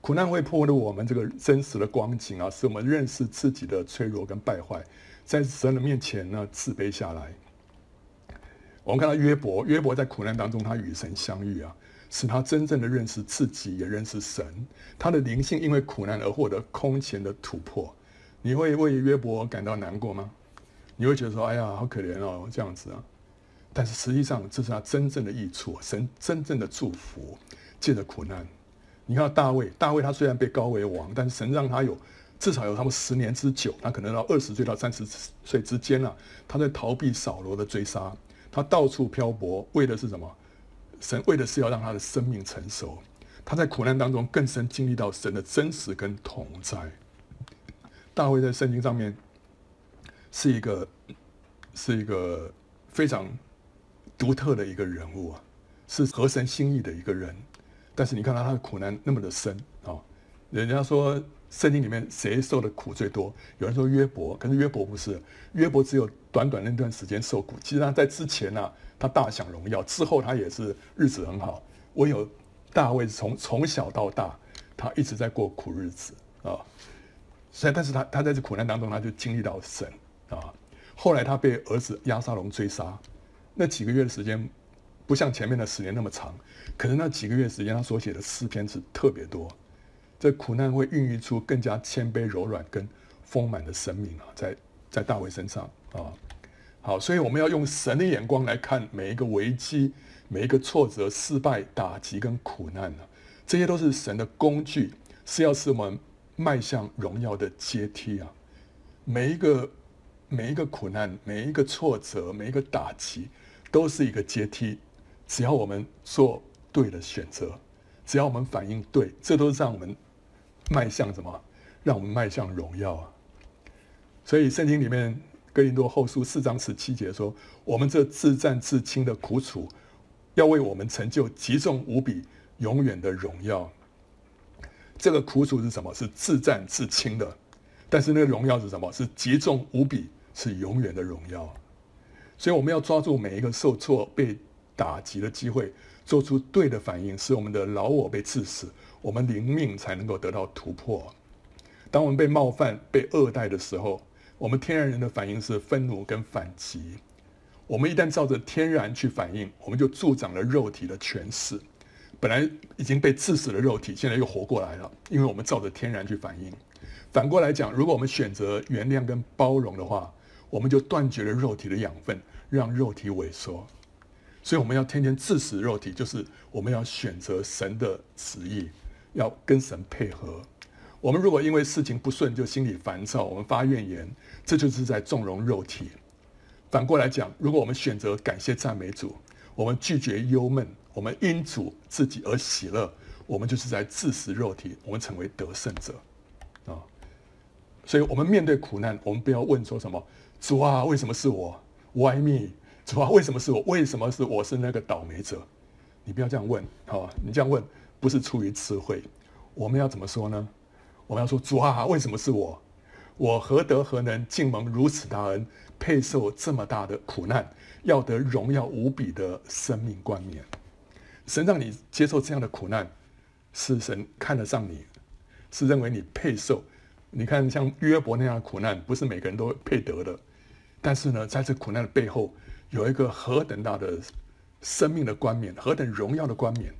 苦难会破露我们这个真实的光景啊，使我们认识自己的脆弱跟败坏，在神的面前呢，自卑下来。我们看到约伯，约伯在苦难当中，他与神相遇啊，使他真正的认识自己，也认识神。他的灵性因为苦难而获得空前的突破。你会为约伯感到难过吗？你会觉得说：“哎呀，好可怜哦，这样子啊。”但是实际上，这是他真正的益处，神真正的祝福，借着苦难。你看大卫，大卫他虽然被高为王，但是神让他有至少有他们十年之久，他可能到二十岁到三十岁之间啊，他在逃避扫罗的追杀，他到处漂泊，为的是什么？神为的是要让他的生命成熟。他在苦难当中更深经历到神的真实跟同在。大卫在圣经上面。是一个，是一个非常独特的一个人物啊，是合神心意的一个人。但是你看到他的苦难那么的深啊，人家说圣经里面谁受的苦最多？有人说约伯，可是约伯不是，约伯只有短短那段时间受苦。其实他在之前呢、他大享荣耀，之后他也是日子很好。唯有大卫从 (laughs) 从小到大，他一直在过苦日子啊。虽然，但是他他在这苦难当中，他就经历到神。啊，后来他被儿子押沙龙追杀，那几个月的时间，不像前面的十年那么长，可是那几个月时间，他所写的诗篇是特别多。这苦难会孕育出更加谦卑、柔软跟丰满的生命啊，在在大卫身上啊。好，所以我们要用神的眼光来看每一个危机、每一个挫折、失败、打击跟苦难啊，这些都是神的工具，是要使我们迈向荣耀的阶梯啊，每一个。每一个苦难，每一个挫折，每一个打击，都是一个阶梯。只要我们做对的选择，只要我们反应对，这都是让我们迈向什么？让我们迈向荣耀啊！所以圣经里面哥林多后书四章十七节说：“我们这自战自轻的苦楚，要为我们成就极重无比、永远的荣耀。”这个苦楚是什么？是自战自轻的，但是那个荣耀是什么？是极重无比。是永远的荣耀，所以我们要抓住每一个受挫、被打击的机会，做出对的反应，使我们的老我被刺死，我们灵命才能够得到突破。当我们被冒犯、被恶待的时候，我们天然人的反应是愤怒跟反击。我们一旦照着天然去反应，我们就助长了肉体的权势。本来已经被刺死的肉体，现在又活过来了，因为我们照着天然去反应。反过来讲，如果我们选择原谅跟包容的话，我们就断绝了肉体的养分，让肉体萎缩。所以我们要天天刺死肉体，就是我们要选择神的旨意，要跟神配合。我们如果因为事情不顺就心里烦躁，我们发怨言，这就是在纵容肉体。反过来讲，如果我们选择感谢赞美主，我们拒绝忧闷，我们因主自己而喜乐，我们就是在治死肉体，我们成为得胜者啊。所以，我们面对苦难，我们不要问说什么。主啊，为什么是我？Why me？主啊，为什么是我？为什么是我是那个倒霉者？你不要这样问，好吧？你这样问不是出于智慧。我们要怎么说呢？我们要说：主啊，为什么是我？我何德何能，竟蒙如此大恩，配受这么大的苦难，要得荣耀无比的生命冠冕？神让你接受这样的苦难，是神看得上你，是认为你配受。你看，像约伯那样的苦难，不是每个人都配得的。但是呢，在这苦难的背后，有一个何等大的生命的冠冕，何等荣耀的冠冕，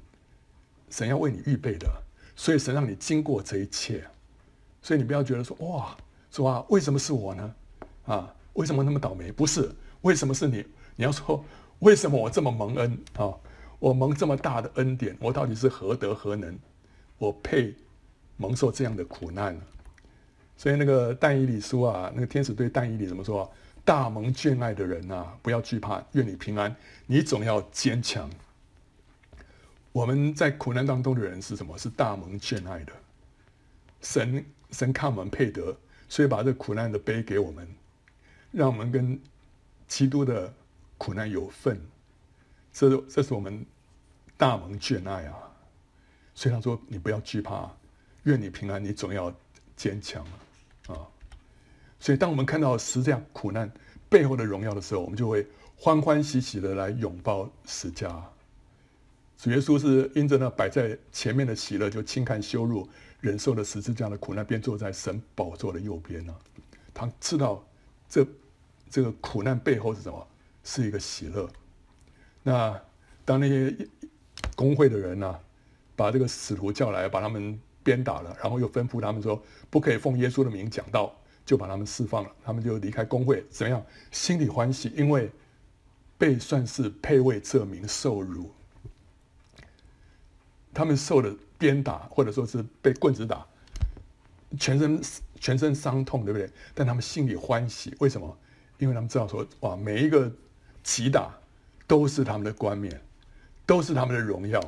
神要为你预备的。所以神让你经过这一切，所以你不要觉得说哇，说啊，为什么是我呢？啊，为什么那么倒霉？不是，为什么是你？你要说，为什么我这么蒙恩啊？我蒙这么大的恩典，我到底是何德何能？我配蒙受这样的苦难呢？所以那个但以理书啊，那个天使对但以理怎么说？大蒙眷爱的人呐、啊，不要惧怕，愿你平安，你总要坚强。我们在苦难当中的人是什么？是大蒙眷爱的。神神看我们配得，所以把这苦难的杯给我们，让我们跟基督的苦难有份。这这是我们大蒙眷爱啊！所以他说：“你不要惧怕，愿你平安，你总要坚强啊！”所以当我们看到十字架苦难背后的荣耀的时候，我们就会欢欢喜喜的来拥抱十架。主耶稣是因着那摆在前面的喜乐，就轻看羞辱，忍受了十字架的苦难，便坐在神宝座的右边呢。他知道这这个苦难背后是什么？是一个喜乐。那当那些公会的人呢、把这个使徒叫来，把他们鞭打了，然后又吩咐他们说不可以奉耶稣的名讲道，就把他们释放了。他们就离开公会，怎么样？心里欢喜，因为被算是配为这名受辱。他们受了鞭打，或者说是被棍子打，全身全身伤痛，对不对？但他们心里欢喜，为什么？因为他们知道说，哇，每一个击打。都是他们的冠冕，都是他们的荣耀，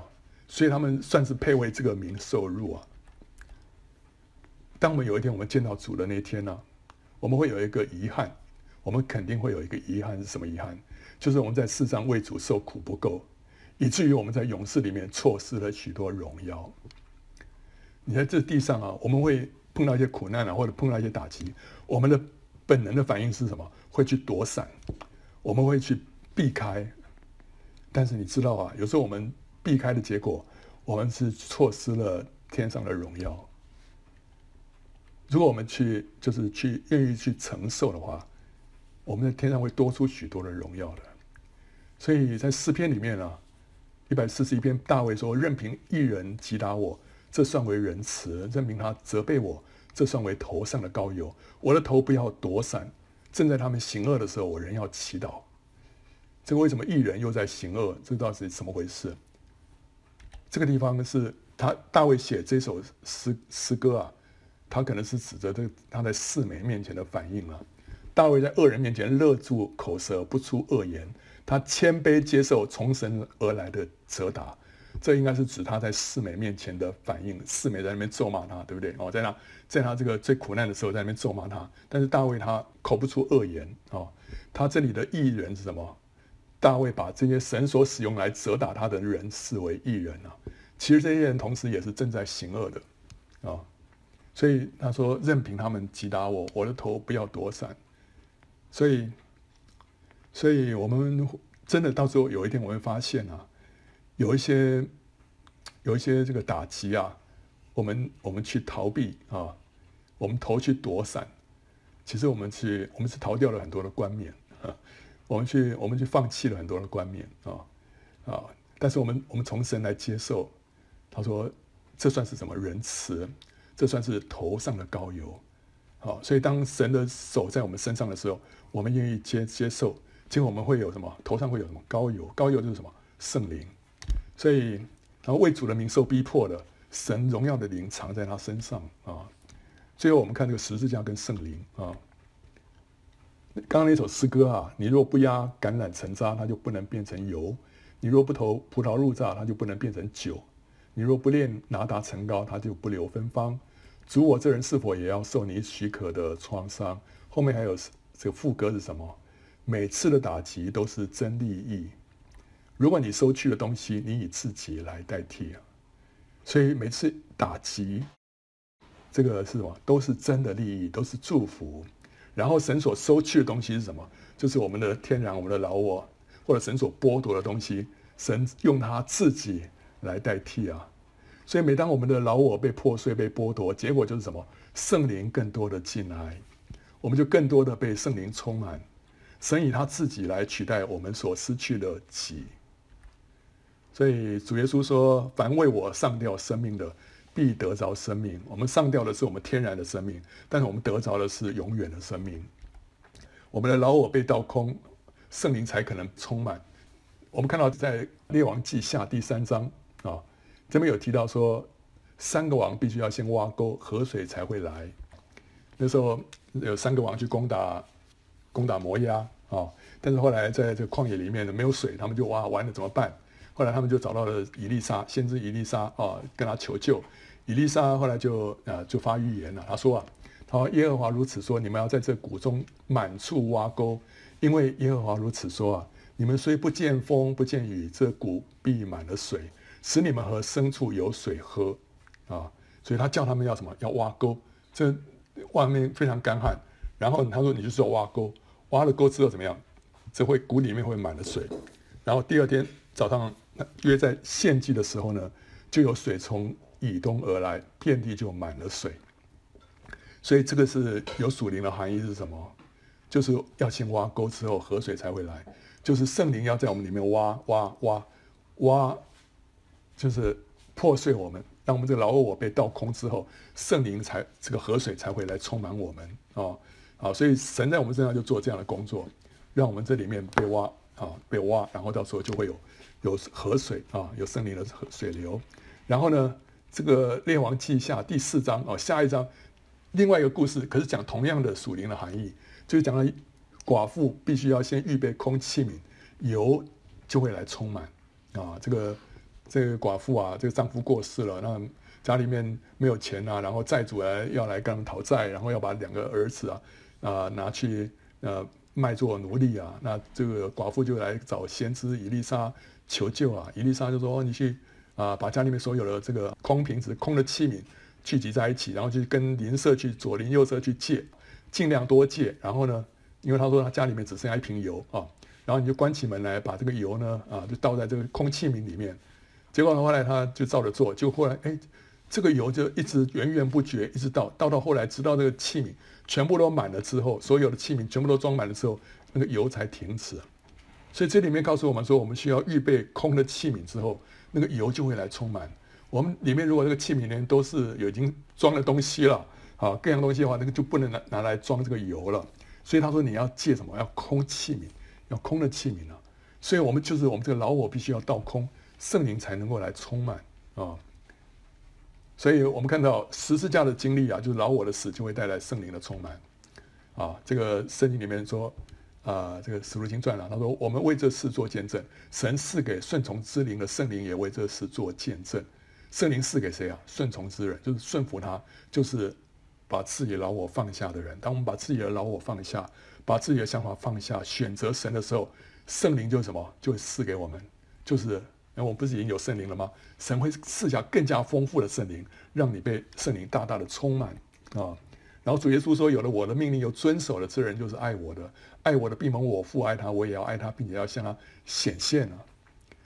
所以他们算是配为这个名受辱啊。当我们有一天我们见到主的那一天呢、我们会有一个遗憾，我们肯定会有一个遗憾，是什么遗憾？就是我们在世上为主受苦不够，以至于我们在勇士里面错失了许多荣耀。你在这地上啊，我们会碰到一些苦难啊，或者碰到一些打击，我们的本能的反应是什么？会去躲闪，我们会去避开。但是你知道啊，有时候我们避开的结果，我们是错失了天上的荣耀。如果我们去，就是去愿意去承受的话，我们在天上会多出许多的荣耀的。所以在诗篇里面啊，一百四十一篇，大卫说：“任凭一人击打我，这算为仁慈；任凭他责备我，这算为头上的膏油。我的头不要躲闪，正在他们行恶的时候，我仍要祈祷。”这个为什么一人又在行恶？这到底是怎么回事？这个地方是他大卫写这首诗诗歌啊，他可能是指着这他在四美面前的反应啊。大卫在恶人面前勒住口舌，不出恶言，他谦卑接受从神而来的责打。这应该是指他在四美面前的反应。四美在那边咒骂他，对不对？哦，在他，在他这个最苦难的时候，在那边咒骂他。但是大卫他口不出恶言哦，他这里的义人是什么？大卫把这些神所使用来责打他的人视为义人啊，其实这些人同时也是正在行恶的啊，所以他说任凭他们击打我，我的头不要躲闪。所以，所以我们真的到时候有一天我会发现啊，有一些有一些这个打击啊，我们我们去逃避啊，我们头去躲闪，其实我们去我们是逃掉了很多的冠冕。我们去，我们去放弃了很多的冠冕啊啊！但是我们，我们从神来接受。他说，这算是什么仁慈？这算是头上的膏油。好，所以当神的手在我们身上的时候，我们愿意接接受，结果我们会有什么？头上会有什么膏油？膏油就是什么？圣灵。所以，然后为主的名受逼迫的，神荣耀的灵藏在他身上啊。最后，我们看这个十字架跟圣灵啊。刚刚那首诗歌啊，你若不压橄榄成渣，它就不能变成油；你若不投葡萄入榨，它就不能变成酒；你若不炼拿达成膏，它就不留芬芳。主，我这人是否也要受你许可的创伤？后面还有这个副歌是什么？每次的打击都是真利益。如果你收去的东西，你以自己来代替啊。所以每次打击，这个是什么？都是真的利益，都是祝福。然后神所收去的东西是什么？就是我们的天然、我们的老我，或者神所剥夺的东西，神用他自己来代替啊。所以每当我们的老我被破碎、被剥夺，结果就是什么？圣灵更多的进来，我们就更多的被圣灵充满。神以他自己来取代我们所失去的己。所以主耶稣说：“凡为我上吊生命的。”必得着生命。我们上吊的是我们天然的生命，但是我们得着的是永远的生命。我们的老我被倒空，圣灵才可能充满。我们看到在列王记下第三章啊，这边有提到说，三个王必须要先挖沟，河水才会来。那时候有三个王去攻打攻打摩押啊。但是后来在这个旷野里面呢，没有水，他们就哇，完了怎么办？后来他们就找到了以利沙，先知以利沙啊，跟他求救。以利沙后来就啊就发预言了，他说啊，他说耶和华如此说，你们要在这谷中满处挖沟，因为耶和华如此说啊，你们虽不见风不见雨，这谷必满了水，使你们和牲畜有水喝啊。所以他叫他们要什么？要挖沟。这外面非常干旱，然后他说你就是要挖沟，挖了沟之后怎么样？这会谷里面会满了水，然后第二天早上约在献祭的时候呢，就有水从以东而来，遍地就满了水。所以这个是有属灵的含义是什么？就是要先挖沟之后河水才会来，就是圣灵要在我们里面挖挖挖挖，就是破碎我们。当我们这个老我被倒空之后，圣灵才这个河水才会来充满我们啊啊！所以神在我们身上就做这样的工作，让我们这里面被挖啊被挖，然后到时候就会有有河水啊，有森林的水流。然后呢，这个列王记下第四章啊，下一章另外一个故事，可是讲同样的属灵的含义，就是讲了寡妇必须要先预备空器皿，油就会来充满啊这个。这个寡妇啊，这个丈夫过世了，那家里面没有钱啊，然后债主来要来跟他们讨债，然后要把两个儿子啊啊、拿去呃卖做奴隶啊，那这个寡妇就来找先知伊丽莎求救啊，伊丽莎就说：哦，你去啊、把家里面所有的这个空瓶子、空的器皿聚集在一起，然后去跟邻舍去左邻右舍去借，尽量多借。然后呢，因为他说他家里面只剩下一瓶油啊，然后你就关起门来，把这个油呢啊就倒在这个空器皿里面。结果后来他就照着做，就后来哎，这个油就一直源源不绝，一直倒倒到后来，直到这个器皿全部都满了之后，所有的器皿全部都装满了之后，那个油才停止。所以这里面告诉我们说，我们需要预备空的器皿之后，那个油就会来充满。我们里面如果这个器皿里面都是有已经装了东西了，啊，各样东西的话，那个就不能拿拿来装这个油了。所以他说你要借什么？要空器皿，要空的器皿啊。所以我们就是我们这个老我必须要倒空。圣灵才能够来充满啊，所以我们看到十字架的经历啊，就是老我的死就会带来圣灵的充满啊。这个圣经里面说啊，这个使徒行传啊，他说我们为这事做见证，神赐给顺从之灵的圣灵也为这事做见证。圣灵赐给谁啊？顺从之人，就是顺服他，就是把自己的老我放下的人。当我们把自己的老我放下，把自己的想法放下，选择神的时候，圣灵就什么？就赐给我们，就是。那我们不是已经有圣灵了吗？神会赐下更加丰富的圣灵，让你被圣灵大大的充满啊！然后主耶稣说：“有了我的命令又遵守了之人，就是爱我的。爱我的必蒙我父爱他，我也要爱他，并且要向他显现啊！”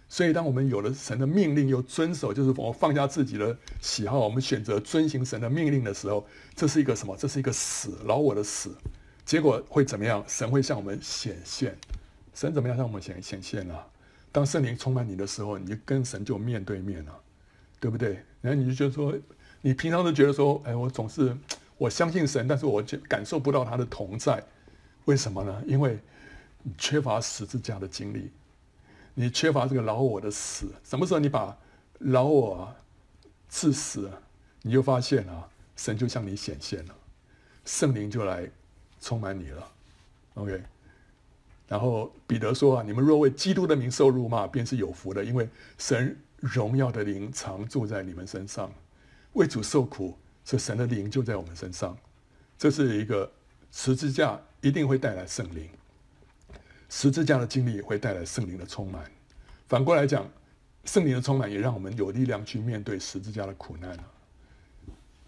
所以，当我们有了神的命令又遵守，就是我放下自己的喜好，我们选择遵行神的命令的时候，这是一个什么？这是一个死，老我的死。结果会怎么样？神会向我们显现。神怎么样向我们显显现呢？当圣灵充满你的时候，你就跟神就面对面了，对不对？然后你就觉得说，你平常都觉得说，哎，我总是我相信神，但是我就感受不到他的同在，为什么呢？因为你缺乏十字架的经历，你缺乏这个老我的死。什么时候你把老我治死，你就发现啊，神就向你显现了，圣灵就来充满你了。OK。然后彼得说啊，你们若为基督的名受辱骂，便是有福的，因为神荣耀的灵常住在你们身上。为主受苦，是神的灵就在我们身上。这是一个十字架一定会带来圣灵，十字架的经历会带来圣灵的充满。反过来讲，圣灵的充满也让我们有力量去面对十字架的苦难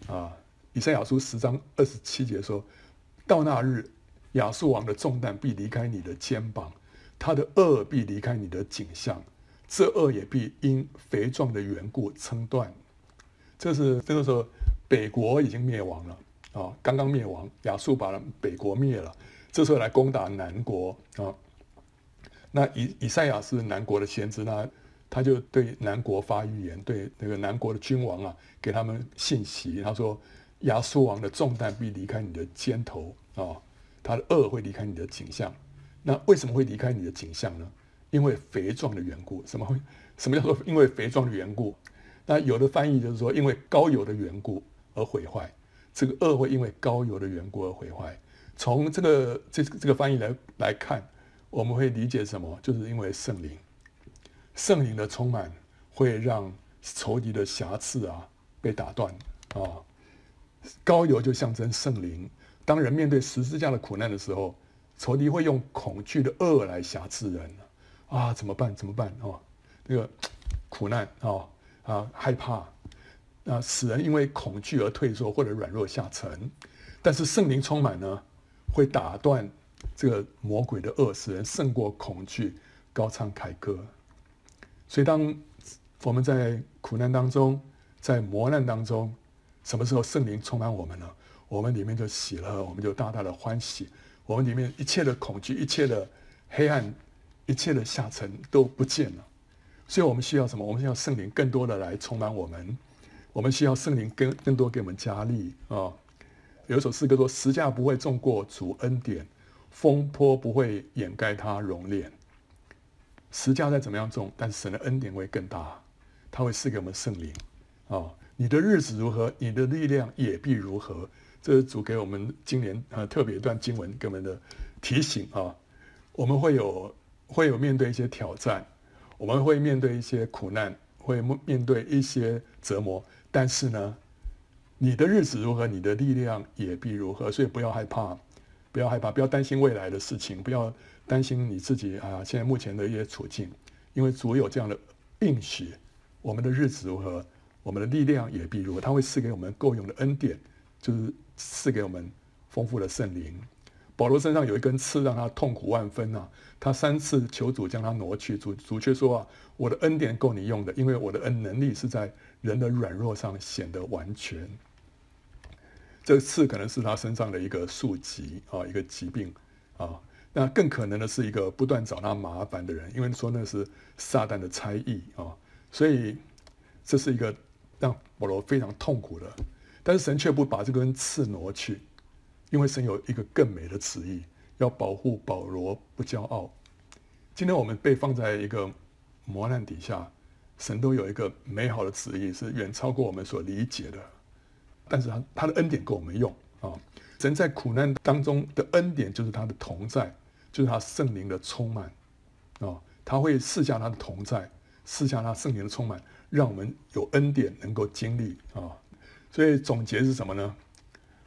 啊，以赛亚书十章二十七节说：“到那日。”亚述王的重担必离开你的肩膀，他的轭必离开你的颈项，这轭也必因肥壮的缘故撑断。这是这个时候，北国已经灭亡了啊，刚刚灭亡，亚述把北国灭了，这时候来攻打南国啊。那以以赛亚是南国的先知，那他就对南国发预言，对那个南国的君王啊，给他们信息，他说亚述王的重担必离开你的肩头啊。他的恶会离开你的颈项，那为什么会离开你的颈项呢？因为肥壮的缘故。什么会？什么叫做因为肥壮的缘故？那有的翻译就是说，因为高油的缘故而毁坏。这个恶会因为高油的缘故而毁坏。从这个这这个翻译来来看，我们会理解什么？就是因为圣灵，圣灵的充满会让仇敌的瑕疵啊被打断啊。高油就象征圣灵。当人面对十字架的苦难的时候，仇敌会用恐惧的恶来挟制人啊！怎么办？怎么办？哦，那个苦难啊啊，害怕啊，使人因为恐惧而退缩或者软弱下沉。但是圣灵充满呢，会打断这个魔鬼的恶，使人胜过恐惧，高唱凯歌。所以，当我们在苦难当中，在磨难当中，什么时候圣灵充满我们呢？我们里面就喜乐，我们就大大的欢喜，我们里面一切的恐惧、一切的黑暗、一切的下沉都不见了。所以我们需要什么？我们需要圣灵更多的来充满我们，我们需要圣灵更更多给我们加力啊。有一首诗歌说：“十架不会重过主恩典，风波不会掩盖他容脸。十架再怎么样重，但是神的恩典会更大，他会赐给我们圣灵。啊，你的日子如何，你的力量也必如何。这是主给我们今年啊特别一段经文给我们的提醒啊。我们会有会有面对一些挑战，我们会面对一些苦难，会面对一些折磨，但是呢。”你的日子如何，你的力量也必如何。所以不要害怕，不要害怕，不要担心未来的事情，不要担心你自己啊，现在目前的一些处境，因为主有这样的应许，我们的日子如何，我们的力量也必如何。他会赐给我们够用的恩典，就是赐给我们丰富的圣灵。保罗身上有一根刺，让他痛苦万分啊！他三次求主将他挪去，主主却说啊：“我的恩典够你用的，因为我的恩能力是在人的软弱上显得完全。”这个刺可能是他身上的一个宿疾啊，一个疾病啊。那更可能的是一个不断找他麻烦的人，因为说那是撒旦的差役啊。所以这是一个让保罗非常痛苦的。但是神却不把这根刺挪去，因为神有一个更美的旨意，要保护保罗不骄傲。今天我们被放在一个磨难底下，神都有一个美好的旨意，是远超过我们所理解的。但是他他的恩典够我们用啊！人在苦难当中的恩典就是他的同在，就是他圣灵的充满啊！他会赐下他的同在，赐下他圣灵的充满，让我们有恩典能够经历啊！所以总结是什么呢？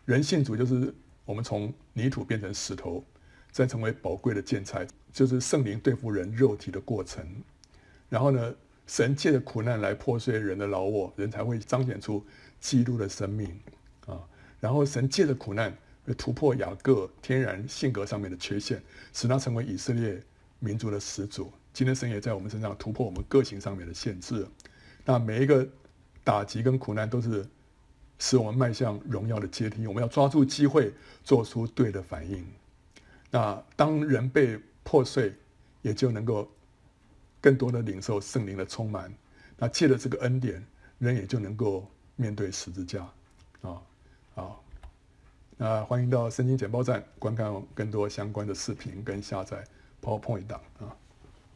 人信主就是我们从泥土变成石头，再成为宝贵的建材，就是圣灵对付人肉体的过程。然后呢，神借着苦难来破碎人的老我，人才会彰显出。基督的生命啊，然后神借着苦难突破雅各天然性格上面的缺陷，使他成为以色列民族的始祖。今天神也在我们身上突破我们个性上面的限制。那每一个打击跟苦难都是使我们迈向荣耀的阶梯。我们要抓住机会，做出对的反应。那当人被破碎，也就能够更多的领受圣灵的充满。那借着这个恩典，人也就能够。面对十字架，啊，好，那欢迎到圣经简报站观看更多相关的视频跟下载 PowerPoint 档啊。